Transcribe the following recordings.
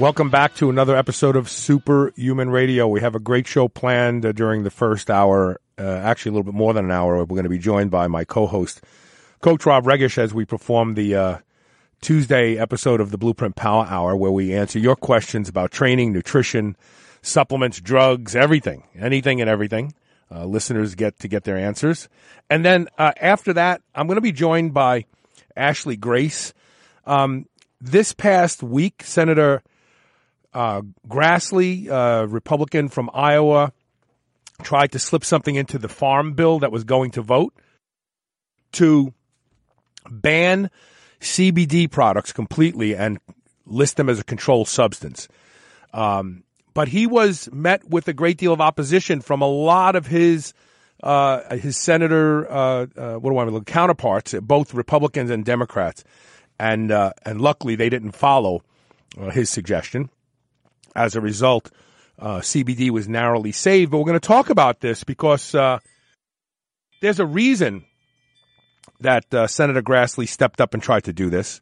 Welcome back to another episode of Superhuman Radio. We have a great show planned uh, during the first hour, uh, actually a little bit more than an hour. We're going to be joined by my co-host, Coach Rob Regish, as we perform the uh, Tuesday episode of the Blueprint Power Hour, where we answer your questions about training, nutrition, supplements, drugs, everything, anything and everything. Uh, listeners get to get their answers, and then uh, after that, I'm going to be joined by Ashley Grace. Um, this past week, Senator uh, Grassley, uh, Republican from Iowa, tried to slip something into the farm bill that was going to vote to ban CBD products completely and list them as a controlled substance. Um, but he was met with a great deal of opposition from a lot of his uh, his senator, uh, uh, what do I mean, counterparts, both Republicans and Democrats, and uh, and luckily they didn't follow uh, his suggestion. As a result, uh, CBD was narrowly saved. But we're going to talk about this because uh, there's a reason that uh, Senator Grassley stepped up and tried to do this.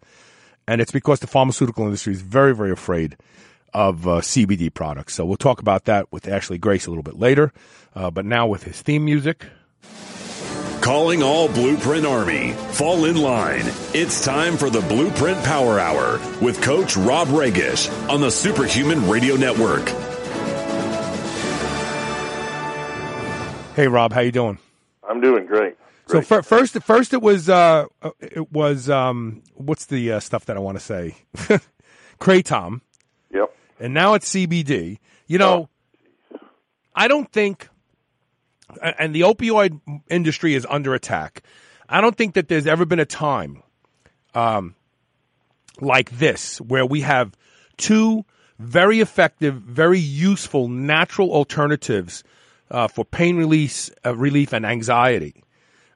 And it's because the pharmaceutical industry is very, very afraid of uh, CBD products. So we'll talk about that with Ashley Grace a little bit later. Uh, but now with his theme music. Calling all Blueprint Army. Fall in line. It's time for the Blueprint Power Hour with Coach Rob Regish on the Superhuman Radio Network. Hey, Rob, how you doing? I'm doing great. So fir- first, first it was uh, it was um, what's the uh, stuff that I want to say, Kratom, Yep. and now it's CBD. You know, I don't think, and the opioid industry is under attack. I don't think that there's ever been a time, um, like this where we have two very effective, very useful natural alternatives uh, for pain release, uh, relief, and anxiety.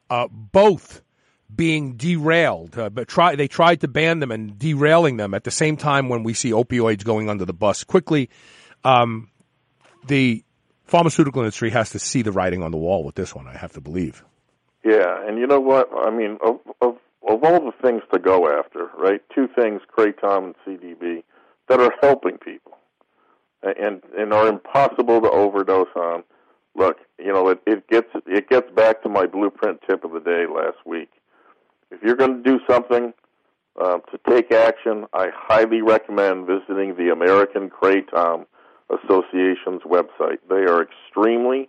Uh, both being derailed, uh, but try they tried to ban them and derailing them at the same time when we see opioids going under the bus quickly. Um, the pharmaceutical industry has to see the writing on the wall with this one. I have to believe. Yeah, and you know what? I mean, of of of all the things to go after, right? Two things: Kratom and CDB that are helping people, and and are impossible to overdose on. Look, you know, it, it gets it gets back to my blueprint tip of the day last week. If you're going to do something uh, to take action, I highly recommend visiting the American Kratom Association's website. They are extremely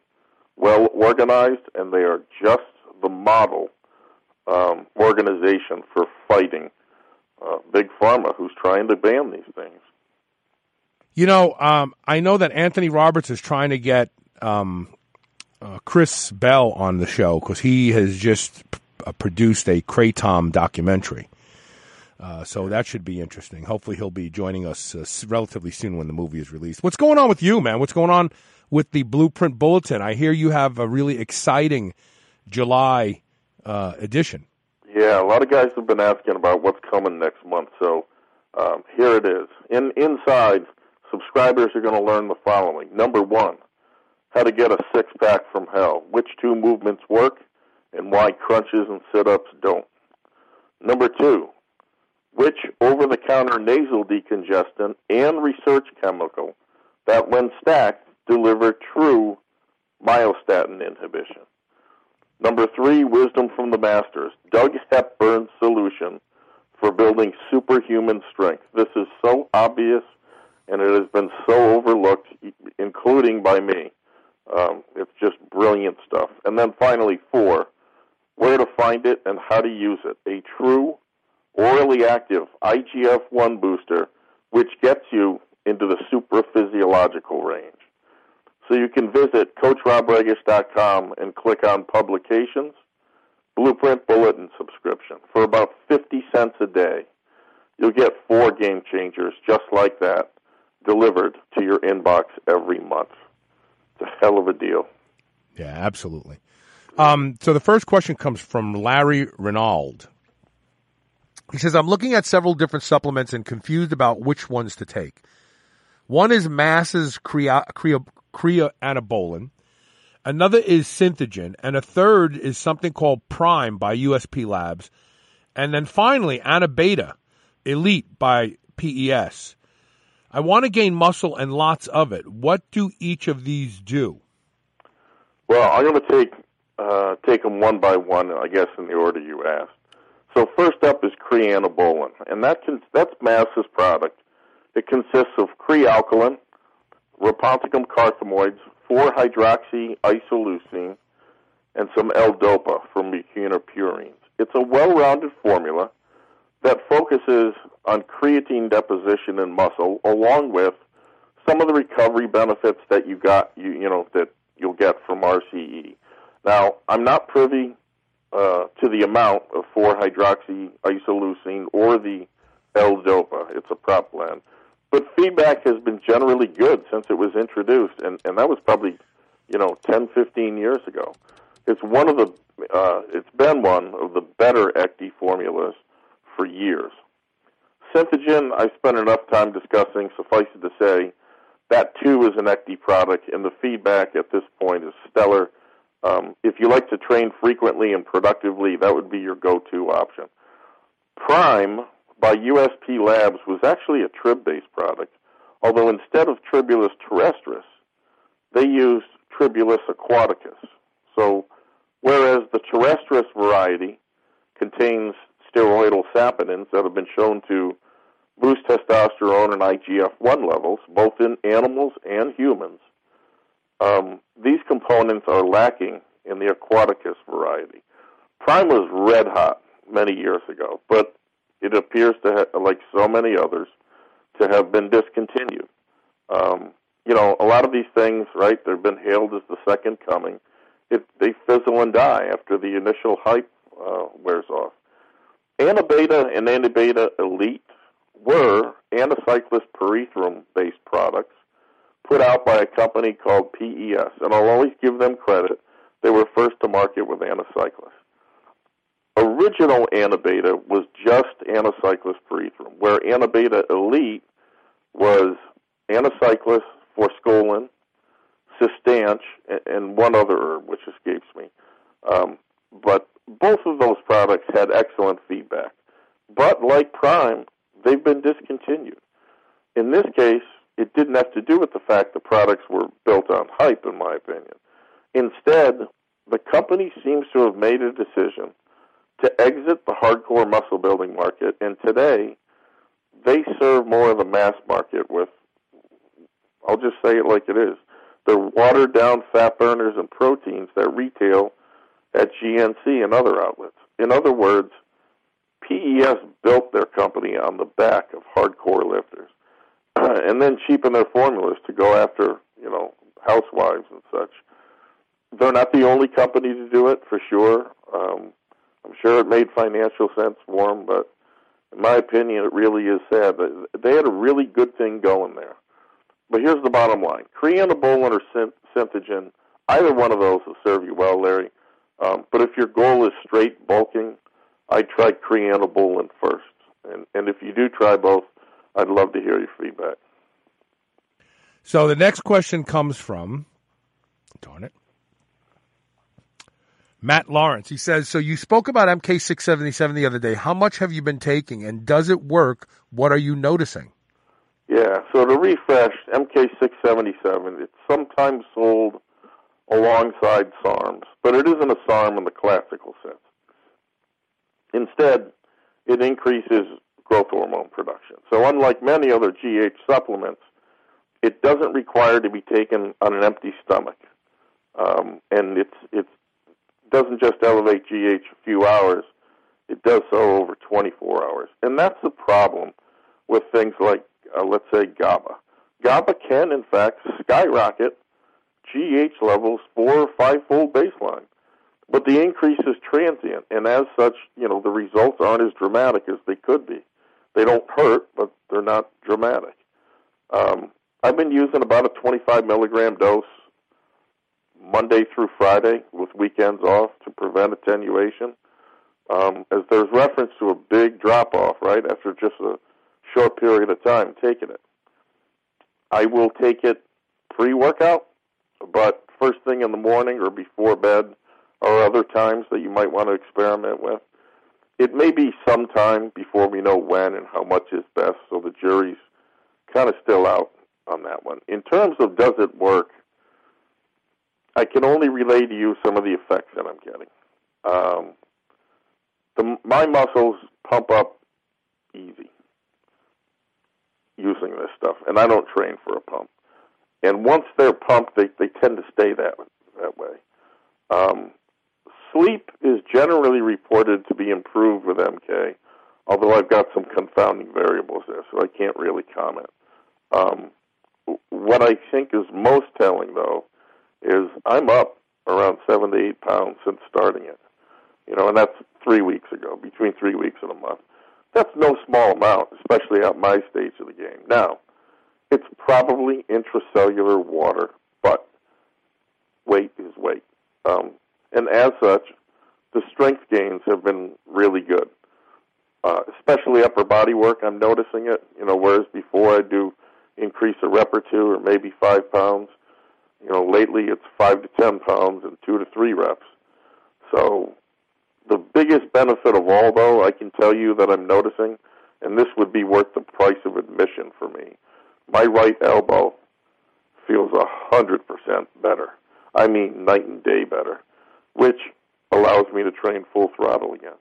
well organized, and they are just the model um, organization for fighting uh, big pharma, who's trying to ban these things. You know, um, I know that Anthony Roberts is trying to get um, uh, Chris Bell on the show because he has just p- uh, produced a Kratom documentary. Uh, so that should be interesting. Hopefully, he'll be joining us uh, relatively soon when the movie is released. What's going on with you, man? What's going on with the Blueprint Bulletin? I hear you have a really exciting July uh, edition. Yeah, a lot of guys have been asking about what's coming next month. So um, here it is. In inside, subscribers are going to learn the following: number one, how to get a six pack from hell, which two movements work, and why crunches and sit ups don't. Number two, which over the counter nasal decongestant and research chemical that, when stacked, deliver true myostatin inhibition. Number three, wisdom from the masters. Doug Hepburn's solution for building superhuman strength. This is so obvious and it has been so overlooked, including by me. Um, it's just brilliant stuff. And then finally, four, where to find it and how to use it. A true orally active IGF 1 booster, which gets you into the supraphysiological range. So you can visit CoachRobRegish.com and click on Publications, Blueprint Bulletin subscription for about 50 cents a day. You'll get four game changers just like that delivered to your inbox every month. It's a hell of a deal. Yeah, absolutely. Um, so the first question comes from Larry Renauld. He says, I'm looking at several different supplements and confused about which ones to take. One is Mass's Crea, Creanabolin. Another is Synthogen. And a third is something called Prime by USP Labs. And then finally, Anabeta Elite by PES. I want to gain muscle and lots of it. What do each of these do? Well, I'm going to take uh, take them one by one, I guess, in the order you asked. So first up is creanabolin, and that can, that's Mass's product. It consists of Kre-Alkalyn, Rhaponticum carthamoides, 4-hydroxy-isoleucine, and some L-dopa from mucuna pruriens. It's a well-rounded formula that focuses on creatine deposition in muscle, along with some of the recovery benefits that you got, you, you know, that you'll get from RCE. Now, I'm not privy uh, to the amount of 4-hydroxy-isoleucine or the L-dopa. It's a prop blend. But feedback has been generally good since it was introduced, and, and that was probably, you know, 10, 15 years ago. It's one of the, uh, it's been one of the better ECTI formulas for years. Synthogen, I spent enough time discussing, suffice it to say, that too is an ECTI product, and the feedback at this point is stellar. Um, if you like to train frequently and productively, that would be your go-to option. Prime by USP Labs was actually a trib-based product, although instead of Tribulus terrestris, they used Tribulus aquaticus. So, whereas the terrestris variety contains steroidal saponins that have been shown to boost testosterone and IGF-1 levels, both in animals and humans, um, these components are lacking in the aquaticus variety. Prime was red hot many years ago, but it appears to, have, like so many others, to have been discontinued. Um, you know, a lot of these things, right? They've been hailed as the second coming. It, they fizzle and die after the initial hype uh, wears off. Anabeta and Anabeta Elite were anacyclus pyrethrum based products put out by a company called PES, and I'll always give them credit. They were first to market with anacyclus. Original Anabeta was just anacyclus pyrethrum, where Anabeta Elite was anacyclus, forskolin, cistanche, and one other herb, which escapes me. Um, but both of those products had excellent feedback. But like Prime, they've been discontinued. In this case, it didn't have to do with the fact the products were built on hype, in my opinion. Instead, the company seems to have made a decision to exit the hardcore muscle building market, and today they serve more of the mass market with, I'll just say it like it is, they're watered down fat burners and proteins that retail at GNC and other outlets. In other words, PES built their company on the back of hardcore lifters, and then cheapen their formulas to go after you know housewives and such. They're not the only company to do it for sure. Um, I'm sure it made financial sense for them, but in my opinion, it really is sad. They had a really good thing going there. But here's the bottom line: Creanabolin or Synthogen, either one of those will serve you well, Larry. Um, but if your goal is straight bulking, I'd try Creanabolin first. And, and if you do try both, I'd love to hear your feedback. So the next question comes from, darn it, Matt Lawrence. He says, So you spoke about MK677 the other day. How much have you been taking and does it work? What are you noticing? Yeah, so to refresh, MK677, it's sometimes sold alongside SARMs, but it isn't a SARM in the classical sense. Instead, it increases growth hormone production. So, unlike many other GH supplements, it doesn't require to be taken on an empty stomach, um, and it's it doesn't just elevate GH a few hours; it does so over 24 hours, and that's the problem with things like, uh, let's say, GABA. GABA can, in fact, skyrocket GH levels four or five-fold baseline. But the increase is transient, and as such, you know, the results aren't as dramatic as they could be. They don't hurt, but they're not dramatic. Um, I've been using about a 25 milligram dose Monday through Friday with weekends off to prevent attenuation. Um, as there's reference to a big drop off, right, after just a short period of time taking it. I will take it pre workout, but first thing in the morning or before bed or other times that you might want to experiment with. It may be some time before we know when and how much is best, so the jury's kind of still out on that one. In terms of does it work, I can only relay to you some of the effects that I'm getting. Um, the, my muscles pump up easy using this stuff, and I don't train for a pump. And once they're pumped, they, they tend to stay that that way. Um, sleep is generally reported to be improved with MK, although I've got some confounding variables there, so I can't really comment. Um, what I think is most telling, though, is I'm up around seven to eight pounds since starting it. You know, and that's three weeks ago, between three weeks and a month. That's no small amount, especially at my stage of the game. Now, it's probably intracellular water, but weight is weight. Um, and as such, the strength gains have been really good, uh, especially upper body work. I'm noticing it. You know, whereas before I do increase a rep or two or maybe five pounds. You know, lately it's five to ten pounds and two to three reps. So the biggest benefit of all, though, I can tell you that I'm noticing, and this would be worth the price of admission for me. My right elbow feels a hundred percent better. I mean, night and day better, which allows me to train full throttle again.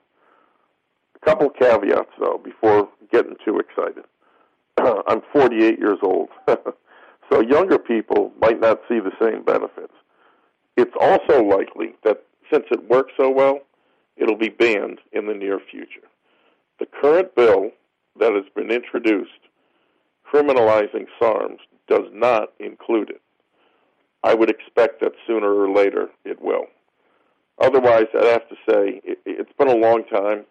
A couple caveats, though, before getting too excited. I'm 48 years old, so younger people might not see the same benefits. It's also likely that since it works so well, it'll be banned in the near future. The current bill that has been introduced criminalizing SARMs does not include it. I would expect that sooner or later it will. Otherwise, I'd have to say it, has been a long time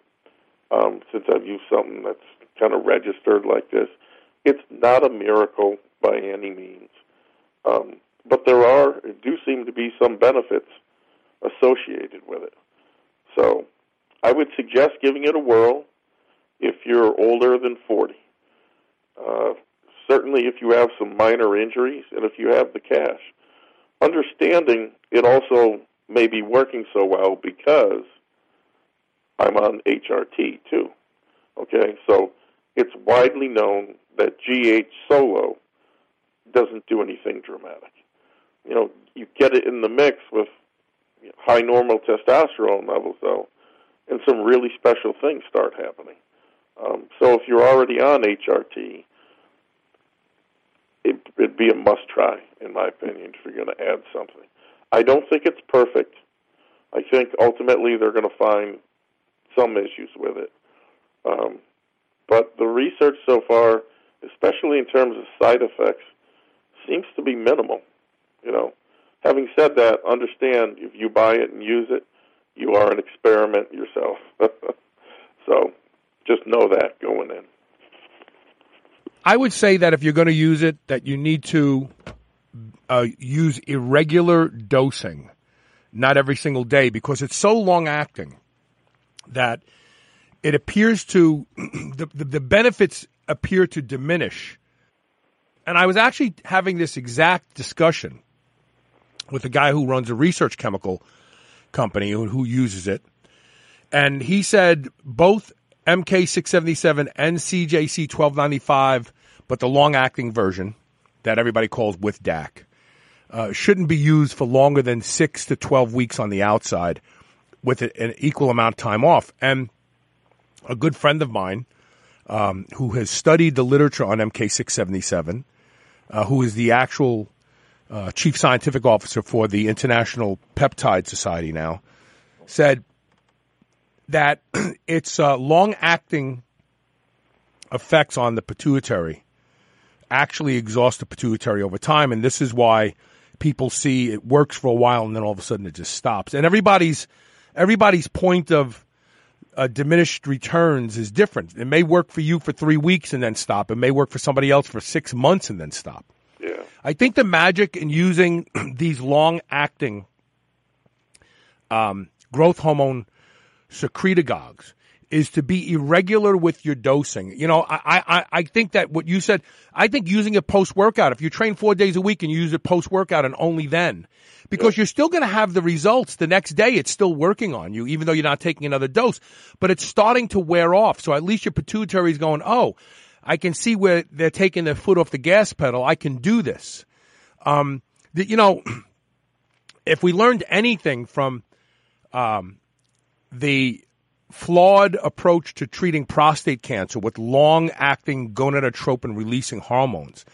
um, since I've used something that's kind of registered like this. It's not a miracle by any means, um, but there are do seem to be some benefits associated with it. So, I would suggest giving it a whirl if you're older than 40. Uh, certainly, if you have some minor injuries and if you have the cash. Understanding it also may be working so well because I'm on HRT too. Okay, so it's widely known that GH solo doesn't do anything dramatic. You know, you get it in the mix with high normal testosterone levels, though, and some really special things start happening. Um, so if you're already on HRT, it, it'd be a must try, in my opinion, if you're going to add something. I don't think it's perfect. I think ultimately they're going to find some issues with it. Um, but the research so far, especially in terms of side effects, seems to be minimal. You know, having said that, understand if you buy it and use it, you are an experiment yourself. so just know that going in. I would say that if you're going to use it, that you need to uh, use irregular dosing, not every single day, because it's so long acting that it appears to the, the, the benefits appear to diminish. And I was actually having this exact discussion with a guy who runs a research chemical company who, who uses it. And he said both MK677 and CJC1295, but the long acting version that everybody calls with DAC, uh, shouldn't be used for longer than six to 12 weeks on the outside with an equal amount of time off. And a good friend of mine um, who has studied the literature on MK677, uh, who is the actual uh, chief scientific officer for the International Peptide Society now, said that its uh, long acting effects on the pituitary actually exhaust the pituitary over time. And this is why people see it works for a while and then all of a sudden it just stops. And everybody's everybody's point of uh, diminished returns is different. It may work for you for three weeks and then stop. It may work for somebody else for six months and then stop. Yeah. I think the magic in using these long acting um, growth hormone secretagogues is to be irregular with your dosing. You know, I, I, I think that what you said, I think using it post workout, if you train four days a week and you use it post workout and only then, because you're still going to have the results the next day. It's still working on you, even though you're not taking another dose, but it's starting to wear off. So at least your pituitary is going, oh, I can see where they're taking their foot off the gas pedal. I can do this. Um, the, you know, if we learned anything from um, the flawed approach to treating prostate cancer with long acting gonadotropin releasing hormones,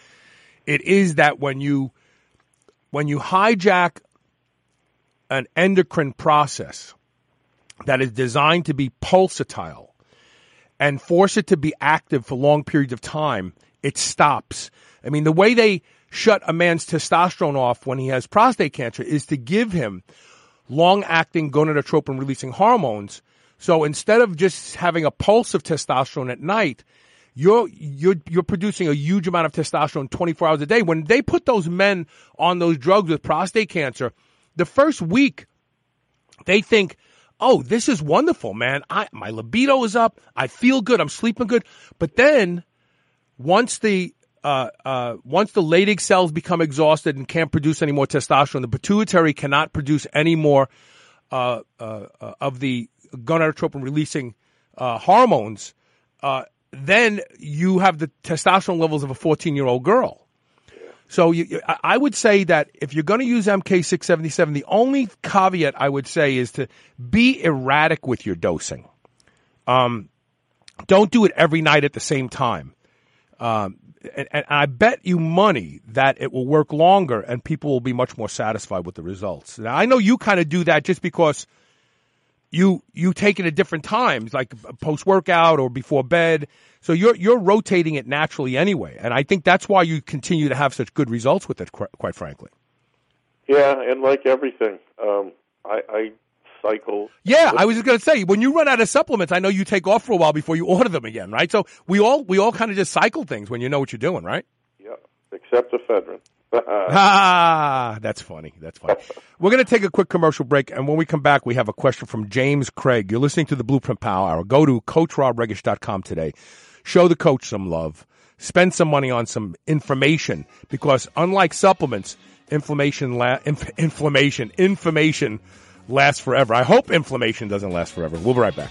it is that when you when you hijack an endocrine process that is designed to be pulsatile and force it to be active for long periods of time, it stops. I mean, the way they shut a man's testosterone off when he has prostate cancer is to give him long acting gonadotropin releasing hormones. So instead of just having a pulse of testosterone at night, you're you're you're producing a huge amount of testosterone 24 hours a day. When they put those men on those drugs with prostate cancer, the first week they think, "Oh, this is wonderful, man. I my libido is up. I feel good. I'm sleeping good." But then once the uh, uh, once the Leydig cells become exhausted and can't produce any more testosterone, the pituitary cannot produce any more uh, uh, uh of the gonadotropin releasing uh, hormones then you have the testosterone levels of a 14 year old girl. So you, I would say that if you're going to use MK677, the only caveat I would say is to be erratic with your dosing. Um, don't do it every night at the same time. Um, and, and, I bet you money that it will work longer and people will be much more satisfied with the results. Now, I know you kind of do that just because – you you take it at different times, like post workout or before bed. So you're you're rotating it naturally anyway, and I think that's why you continue to have such good results with it. Quite frankly. Yeah, and like everything, um, I, I cycle. Yeah, I was just going to say when you run out of supplements, I know you take off for a while before you order them again, right? So we all we all kind of just cycle things when you know what you're doing, right? Yeah, except ephedrine. ah, that's funny. That's funny. We're going to take a quick commercial break, and when we come back, we have a question from James Craig. You're listening to the Blueprint Power Hour. Go to CoachRobRegish.com today. Show the coach some love. Spend some money on some information because, unlike supplements, inflammation, la- inf- inflammation, information lasts forever. I hope inflammation doesn't last forever. We'll be right back.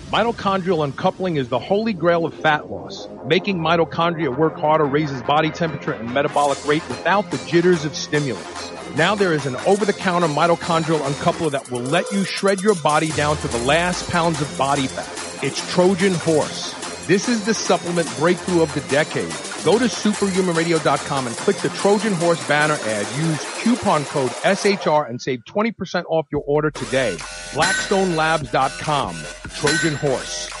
Mitochondrial uncoupling is the holy grail of fat loss. Making mitochondria work harder raises body temperature and metabolic rate without the jitters of stimulants. Now there is an over-the-counter mitochondrial uncoupler that will let you shred your body down to the last pounds of body fat. It's Trojan Horse. This is the supplement breakthrough of the decade. Go to superhumanradio.com and click the Trojan Horse banner ad. Use coupon code SHR and save 20% off your order today. BlackstoneLabs.com. Trojan Horse.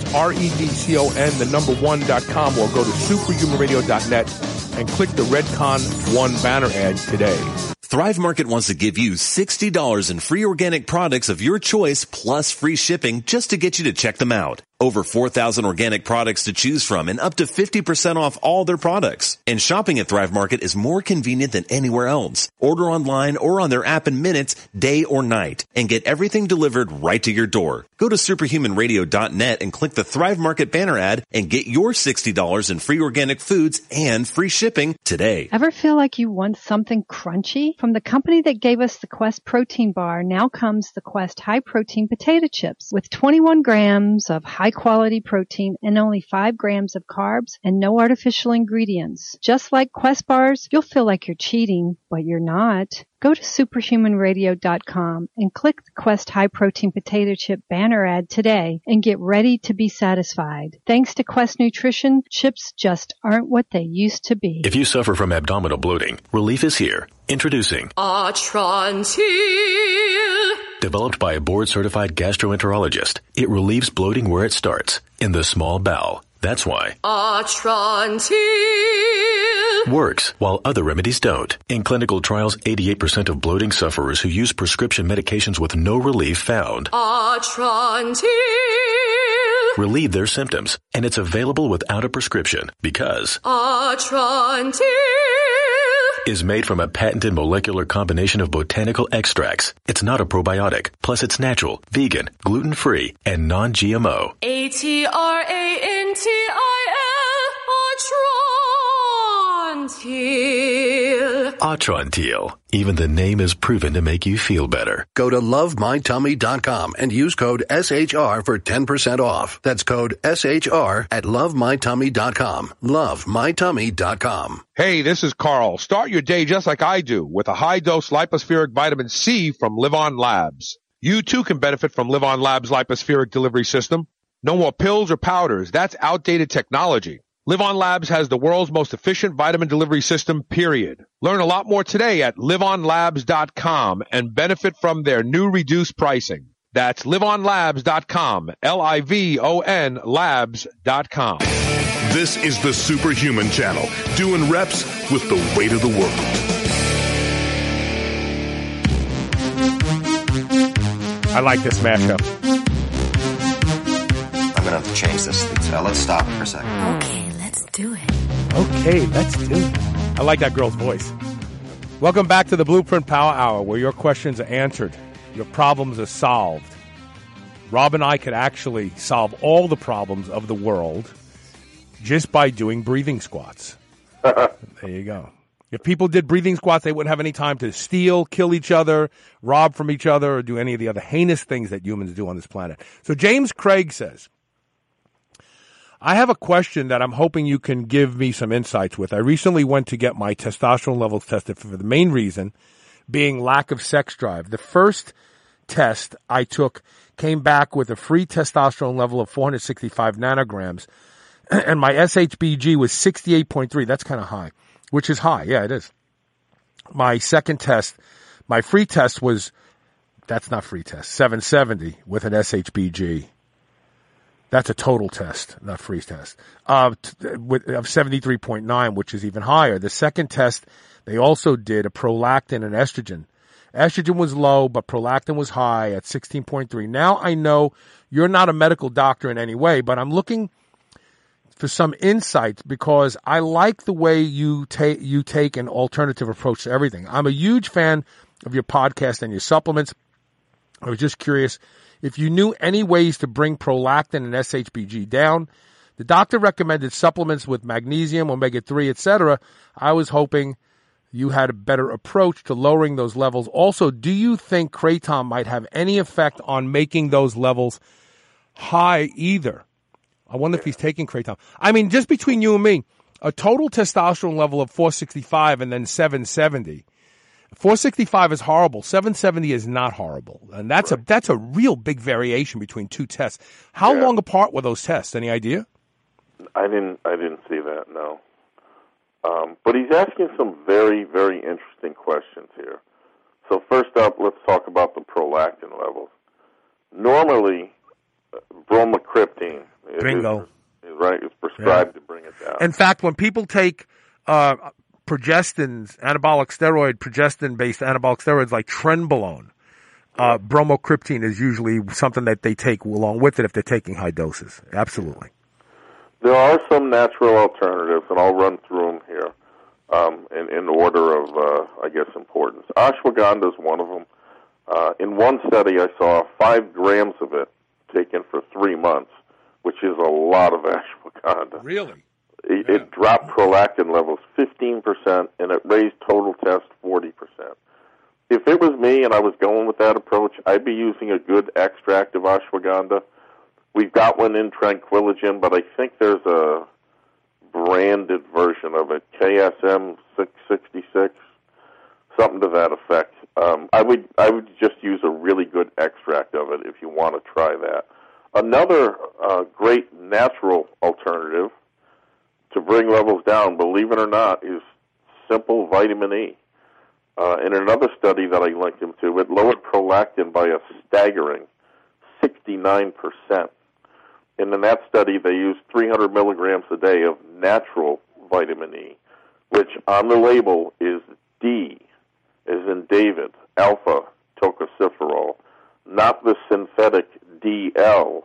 that's R-E-D-C-O-N, the number one dot com, or go to superhumanradio.net and click the Redcon One banner ad today. Thrive Market wants to give you $60 in free organic products of your choice plus free shipping just to get you to check them out. Over 4,000 organic products to choose from and up to 50% off all their products. And shopping at Thrive Market is more convenient than anywhere else. Order online or on their app in minutes, day or night, and get everything delivered right to your door. Go to superhumanradio.net and click the Thrive Market banner ad and get your $60 in free organic foods and free shipping today. Ever feel like you want something crunchy? From the company that gave us the Quest protein bar, now comes the Quest high protein potato chips with 21 grams of high quality protein and only 5 grams of carbs and no artificial ingredients. Just like Quest bars, you'll feel like you're cheating, but you're not. Go to superhumanradio.com and click the Quest High Protein Potato Chip banner ad today and get ready to be satisfied. Thanks to Quest Nutrition, chips just aren't what they used to be. If you suffer from abdominal bloating, relief is here. Introducing Atrantil. Developed by a board certified gastroenterologist, it relieves bloating where it starts, in the small bowel. That's why Atrantil. works while other remedies don't. In clinical trials, 88% of bloating sufferers who use prescription medications with no relief found Atrantil. relieve their symptoms, and it's available without a prescription because Atrantil. Is made from a patented molecular combination of botanical extracts. It's not a probiotic. Plus, it's natural, vegan, gluten-free, and non-GMO. A-T-R-A-N-T-I-L. Atrantil. Atrantil. Even the name is proven to make you feel better. Go to lovemytummy.com and use code SHR for 10% off. That's code SHR at lovemytummy.com. Lovemytummy.com. Hey, this is Carl. Start your day just like I do with a high dose lipospheric vitamin C from LivOn Labs. You too can benefit from LivOn Labs lipospheric delivery system. No more pills or powders. That's outdated technology. LivOn Labs has the world's most efficient vitamin delivery system, period. Learn a lot more today at livonlabs.com and benefit from their new reduced pricing. That's livonlabs.com. L-I-V-O-N labs.com. This is the Superhuman Channel, doing reps with the weight of the world. I like this mashup. I'm gonna have to change this. Uh, let's stop for a second. Okay, let's do it. Okay, let's do it. I like that girl's voice. Welcome back to the Blueprint Power Hour, where your questions are answered, your problems are solved. Rob and I could actually solve all the problems of the world just by doing breathing squats. there you go. If people did breathing squats, they wouldn't have any time to steal, kill each other, rob from each other, or do any of the other heinous things that humans do on this planet. So James Craig says, I have a question that I'm hoping you can give me some insights with. I recently went to get my testosterone levels tested for the main reason being lack of sex drive. The first test I took came back with a free testosterone level of 465 nanograms and my SHBG was 68.3. That's kind of high, which is high. Yeah, it is. My second test, my free test was, that's not free test, 770 with an SHBG. That's a total test, not free test. Uh, t- with, of 73.9, which is even higher. The second test, they also did a prolactin and estrogen. Estrogen was low, but prolactin was high at 16.3. Now I know you're not a medical doctor in any way, but I'm looking for some insights because I like the way you take you take an alternative approach to everything. I'm a huge fan of your podcast and your supplements. I was just curious if you knew any ways to bring prolactin and SHBG down. The doctor recommended supplements with magnesium, omega 3, etc. I was hoping you had a better approach to lowering those levels. Also, do you think kratom might have any effect on making those levels high either? I wonder if he's taking kratom. I mean, just between you and me, a total testosterone level of 465 and then 770. 465 is horrible. 770 is not horrible, and that's right. a that's a real big variation between two tests. How yeah. long apart were those tests? Any idea? I didn't. I didn't see that. No. Um, but he's asking some very very interesting questions here. So first up, let's talk about the prolactin levels. Normally, uh, bromocriptine Bingo. Is, right, it's prescribed yeah. to bring it down. In fact, when people take uh, progestins, anabolic steroid, progestin based anabolic steroids like trenbolone, uh, bromocriptine is usually something that they take along with it if they're taking high doses. Absolutely. There are some natural alternatives, and I'll run through them here um, in, in order of, uh, I guess, importance. Ashwagandha is one of them. Uh, in one study, I saw five grams of it taken for three months, which is a lot of ashwagandha. Really? It, yeah. it dropped prolactin levels 15%, and it raised total test 40%. If it was me and I was going with that approach, I'd be using a good extract of ashwagandha. We've got one in Tranquiligen, but I think there's a branded version of it, KSM 666, something to that effect. Um, I would I would just use a really good extract of it if you want to try that. Another uh, great natural alternative to bring levels down, believe it or not, is simple vitamin E. Uh, in another study that I linked him to, it lowered prolactin by a staggering 69%. And in that study, they used 300 milligrams a day of natural vitamin E, which on the label is D, as in David, alpha tocopherol, not the synthetic DL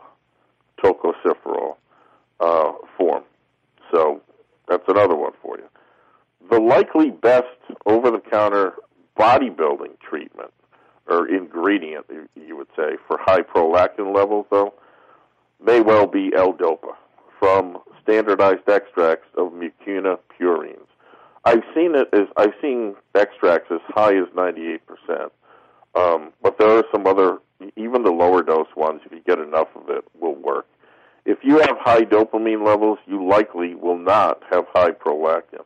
tocopherol uh, form. So that's another one for you. The likely best over the counter bodybuilding treatment or ingredient, you would say, for high prolactin levels, though, may well be L-Dopa from standardized extracts of mucuna pruriens. I've seen it as I've seen extracts as high as 98%, um, but there are some other, even the lower dose ones. If you get enough of it, will work. If you have high dopamine levels, you likely will not have high prolactin.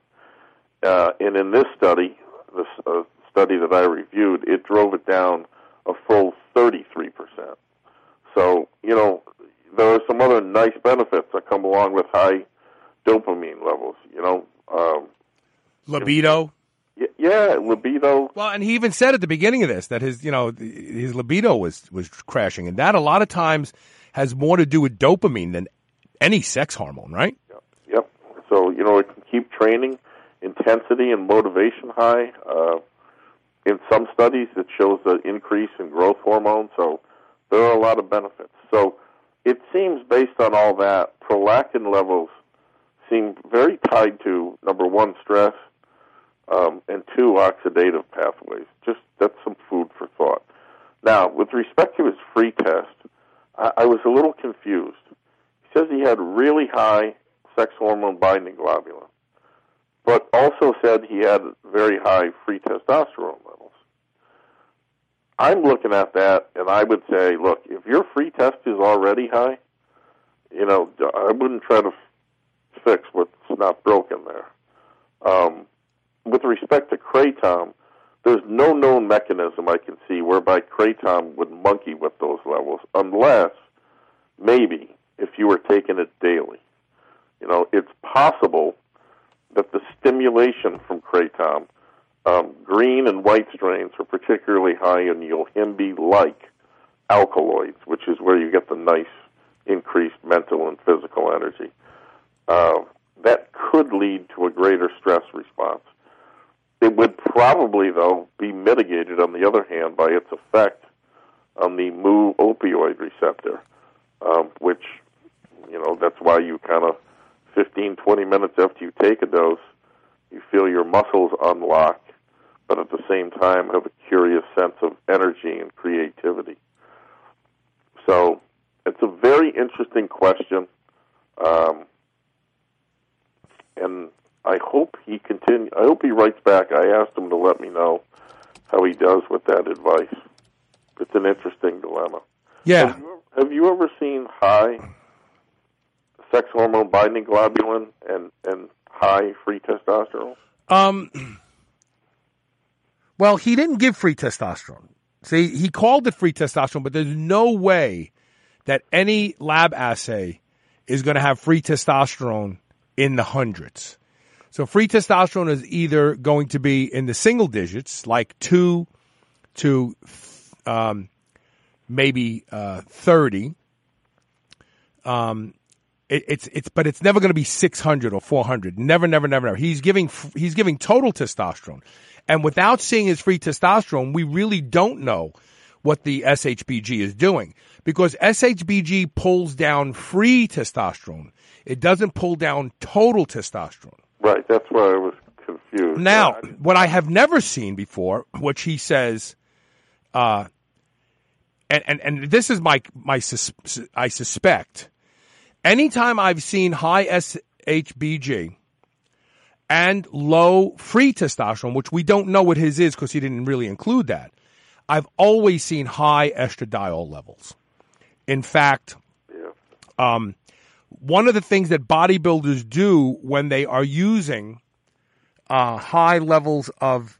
Uh, and in this study, this uh, study that I reviewed, it drove it down a full 33%. So, you know, there are some other nice benefits that come along with high dopamine levels, you know. Um, libido? Yeah, libido. Well, and he even said at the beginning of this that his, you know, his libido was was crashing, and that a lot of times has more to do with dopamine than any sex hormone, right? Yep. yep. So you know, it can keep training intensity and motivation high. Uh, in some studies, it shows an increase in growth hormone. So there are a lot of benefits. So it seems, based on all that, prolactin levels seem very tied to number one, stress, um, and two, oxidative pathways. Just that's some food for thought. Now, with respect to his free test, I, was a little confused. He says he had really high sex hormone binding globulin, but also said he had very high free testosterone levels. I'm looking at that, and I would say, look, if your free test is already high, you know, I wouldn't try to fix what's not broken there. Um, with respect to kratom, there's no known mechanism I can see whereby kratom would monkey with those levels, unless maybe if you were taking it daily. You know, it's possible that the stimulation from kratom, um, green and white strains are particularly high in yohimbe-like alkaloids, which is where you get the nice increased mental and physical energy. Uh, that could lead to a greater stress response. It would probably, though, be mitigated, on the other hand, by its effect on the mu opioid receptor, um, which, you know, that's why you kind of 15, 20 minutes after you take a dose, you feel your muscles unlock, but at the same time have a curious sense of energy and creativity. So it's a very interesting question. Um, and I hope he continue. I hope he writes back. I asked him to let me know how he does with that advice. It's an interesting dilemma. Yeah. Have you, have you ever seen high sex hormone binding globulin and and high free testosterone? Um. Well, he didn't give free testosterone. See, he called it free testosterone, but there's no way that any lab assay is going to have free testosterone in the hundreds. So free testosterone is either going to be in the single digits, like two to um, maybe uh, thirty. Um, it, it's it's but it's never going to be six hundred or four hundred. Never, never, never, never. He's giving he's giving total testosterone, and without seeing his free testosterone, we really don't know what the SHBG is doing because SHBG pulls down free testosterone. It doesn't pull down total testosterone. Right. That's why I was confused. Now, what I have never seen before, which he says, uh, and, and, and this is my, my, sus- I suspect, anytime I've seen high SHBG and low free testosterone, which we don't know what his is because he didn't really include that, I've always seen high estradiol levels. In fact, um, one of the things that bodybuilders do when they are using uh, high levels of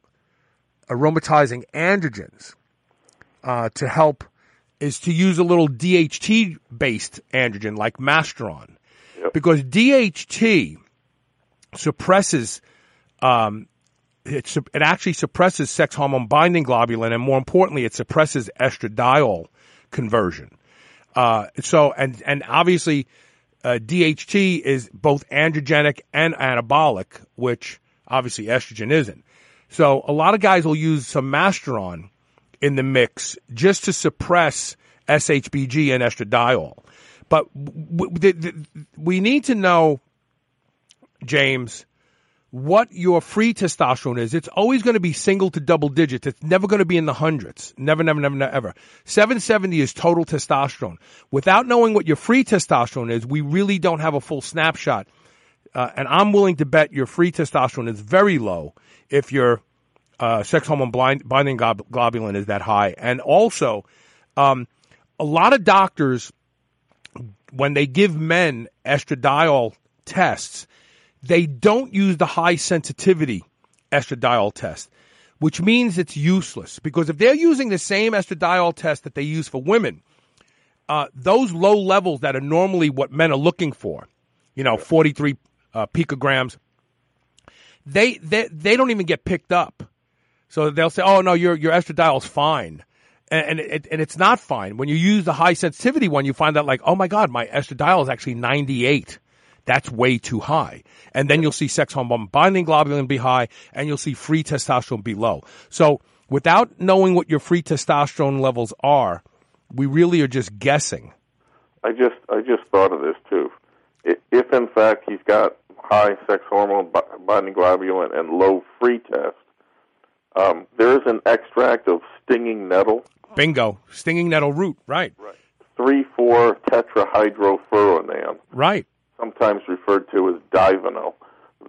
aromatizing androgens uh, to help is to use a little DHT based androgen like Masteron. Because DHT suppresses, um, it, it actually suppresses sex hormone binding globulin, and more importantly, it suppresses estradiol conversion. Uh, so, and, and obviously, uh, DHT is both androgenic and anabolic, which obviously estrogen isn't. So a lot of guys will use some Masteron in the mix just to suppress SHBG and estradiol. But we need to know, James, what your free testosterone is. It's always going to be single to double digits. It's never going to be in the hundreds. Never, never, never, never, ever. 770 is total testosterone. Without knowing what your free testosterone is, we really don't have a full snapshot. Uh, and I'm willing to bet your free testosterone is very low if your uh, sex hormone blind, binding globulin is that high. And also, um, a lot of doctors, when they give men estradiol tests, they don't use the high sensitivity estradiol test, which means it's useless because if they're using the same estradiol test that they use for women, uh, those low levels that are normally what men are looking for, you know, 43 uh, picograms, they, they, they don't even get picked up. So they'll say, oh no, your, your estradiol is fine. And, and, it, and it's not fine. When you use the high sensitivity one, you find out like, oh my God, my estradiol is actually 98. That's way too high. And then you'll see sex hormone binding globulin be high and you'll see free testosterone be low. So without knowing what your free testosterone levels are, we really are just guessing. I just I just thought of this too. If in fact he's got high sex hormone binding globulin and low free test, um, there is an extract of stinging nettle. Bingo, stinging nettle root, right? Right. Three four tetrahydrofuranate. Right sometimes referred to as Divanil.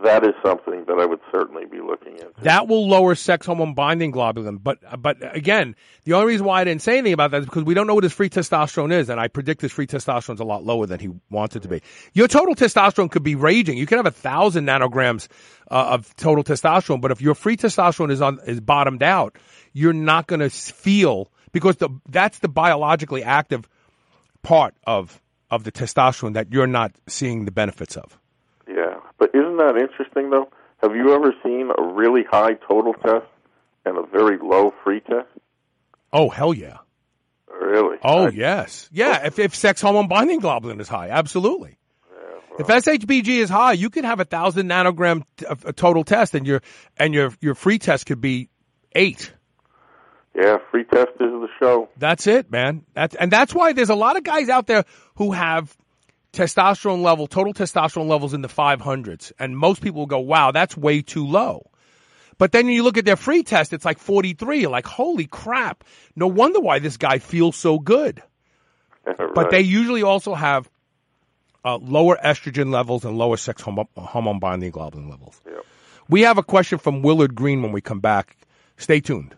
That is something that I would certainly be looking into. That will lower sex hormone binding globulin, but but again, the only reason why I didn't say anything about that is because we don't know what his free testosterone is, and I predict his free testosterone is a lot lower than he wants it to be. Your total testosterone could be raging. You can have a thousand nanograms uh, of total testosterone, but if your free testosterone is on is bottomed out, you're not going to feel because the that's the biologically active part of of the testosterone that you're not seeing the benefits of. Yeah, but isn't that interesting though? Have you ever seen a really high total test and a very low free test? Oh hell yeah! Really? Oh I, yes, yeah. If if sex hormone binding globulin is high, absolutely. If SHBG is high, you could have a thousand nanogram t- a total test, and your and your your free test could be eight. Yeah, free test is the show. That's it, man. That's and that's why there's a lot of guys out there who have testosterone level, total testosterone levels in the 500s, and most people will go, "Wow, that's way too low." But then you look at their free test, it's like 43. You're like, "Holy crap! No wonder why this guy feels so good." right. But they usually also have uh, lower estrogen levels and lower sex hormone, hormone binding globulin levels. Yep. We have a question from Willard Green when we come back. Stay tuned.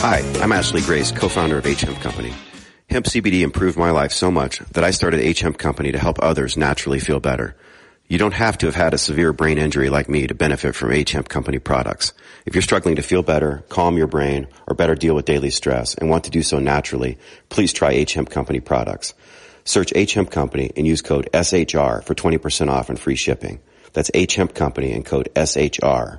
Hi, I'm Ashley Grace, co-founder of H Hemp Company. Hemp CBD improved my life so much that I started H Hemp Company to help others naturally feel better. You don't have to have had a severe brain injury like me to benefit from H Hemp Company products. If you're struggling to feel better, calm your brain, or better deal with daily stress and want to do so naturally, please try H Hemp Company products. Search H Hemp Company and use code SHR for 20% off and free shipping. That's H Hemp Company and code SHR.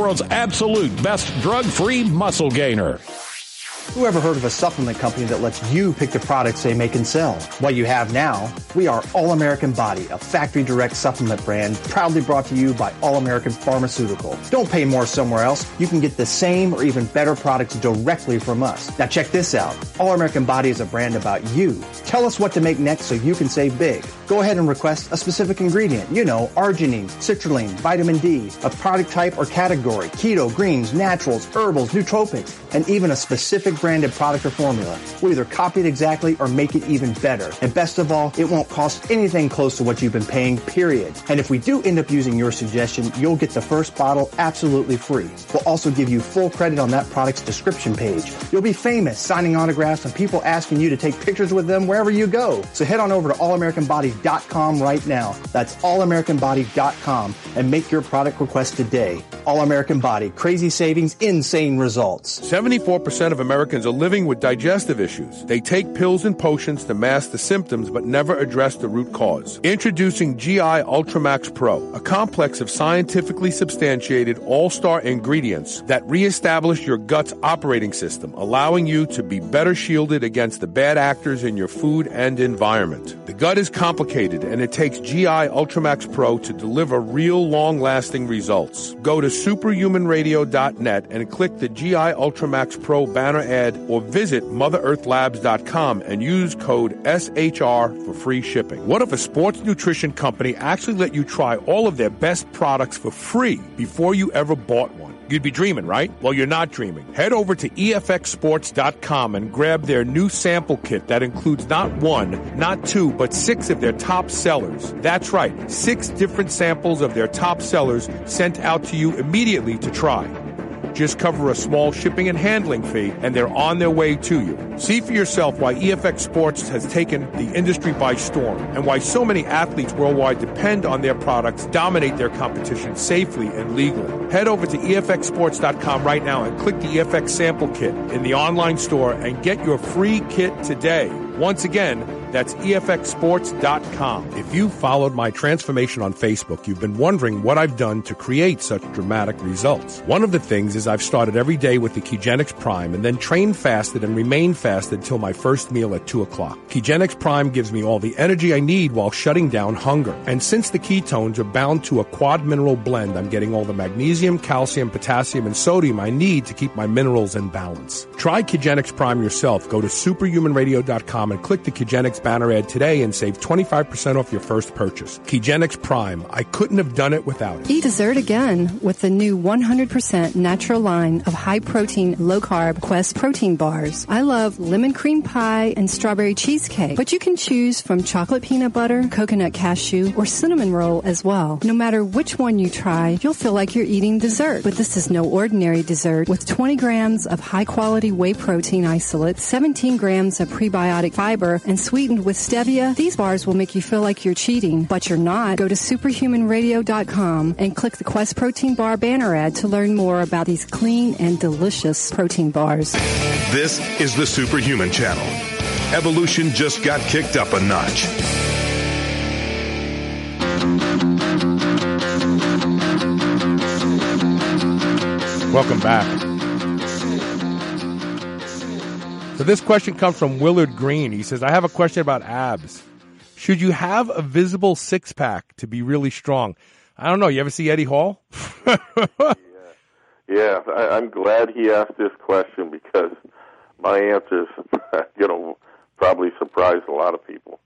world's absolute best drug-free muscle gainer. Who ever heard of a supplement company that lets you pick the products they make and sell? What you have now, we are All American Body, a factory direct supplement brand proudly brought to you by All American Pharmaceutical. Don't pay more somewhere else. You can get the same or even better products directly from us. Now check this out. All American Body is a brand about you. Tell us what to make next so you can save big. Go ahead and request a specific ingredient. You know, arginine, citrulline, vitamin D, a product type or category, keto, greens, naturals, herbals, nootropics, and even a specific branded product or formula. We'll either copy it exactly or make it even better. And best of all, it won't cost anything close to what you've been paying, period. And if we do end up using your suggestion, you'll get the first bottle absolutely free. We'll also give you full credit on that product's description page. You'll be famous signing autographs and people asking you to take pictures with them wherever you go. So head on over to allamericanbody.com right now. That's allamericanbody.com and make your product request today. All American Body, crazy savings, insane results. 74% of Americans are living with digestive issues. They take pills and potions to mask the symptoms but never address the root cause. Introducing GI Ultramax Pro, a complex of scientifically substantiated all-star ingredients that reestablish your gut's operating system, allowing you to be better shielded against the bad actors in your food and environment. The gut is complicated and it takes GI Ultramax Pro to deliver real long-lasting results. Go to superhumanradio.net and click the GI Ultramax Pro banner ad or visit motherearthlabs.com and use code SHR for free shipping. What if a sports nutrition company actually let you try all of their best products for free before you ever bought one? You'd be dreaming, right? Well, you're not dreaming. Head over to EFXSports.com and grab their new sample kit that includes not one, not two, but six of their top sellers. That's right, six different samples of their top sellers sent out to you immediately to try. Just cover a small shipping and handling fee, and they're on their way to you. See for yourself why EFX Sports has taken the industry by storm and why so many athletes worldwide depend on their products, dominate their competition safely and legally. Head over to EFXSports.com right now and click the EFX sample kit in the online store and get your free kit today. Once again, that's EFXSports.com. If you followed my transformation on Facebook, you've been wondering what I've done to create such dramatic results. One of the things is I've started every day with the Kegenics Prime and then trained fasted and remained fasted till my first meal at 2 o'clock. Kegenics Prime gives me all the energy I need while shutting down hunger. And since the ketones are bound to a quad mineral blend, I'm getting all the magnesium, calcium, potassium, and sodium I need to keep my minerals in balance. Try Kegenics Prime yourself. Go to superhumanradio.com and click the Kegenics banner ad today and save 25% off your first purchase. Kegenics Prime. I couldn't have done it without it. Eat dessert again with the new 100% natural line of high protein, low carb Quest protein bars. I love lemon cream pie and strawberry cheesecake, but you can choose from chocolate peanut butter, coconut cashew, or cinnamon roll as well. No matter which one you try, you'll feel like you're eating dessert. But this is no ordinary dessert with 20 grams of high quality whey protein isolate, 17 grams of prebiotic fiber, and sweetened with stevia. These bars will make you feel like you're cheating, but you're not. Go to superhumanradio.com and click the Quest Protein Bar banner ad to learn more about these clean and delicious protein bars. This is the Superhuman Channel. Evolution just got kicked up a notch. Welcome back. So this question comes from Willard Green. He says, I have a question about abs. Should you have a visible six pack to be really strong? I don't know. You ever see Eddie Hall? Yeah, I, I'm glad he asked this question because my answers, you know, probably surprised a lot of people.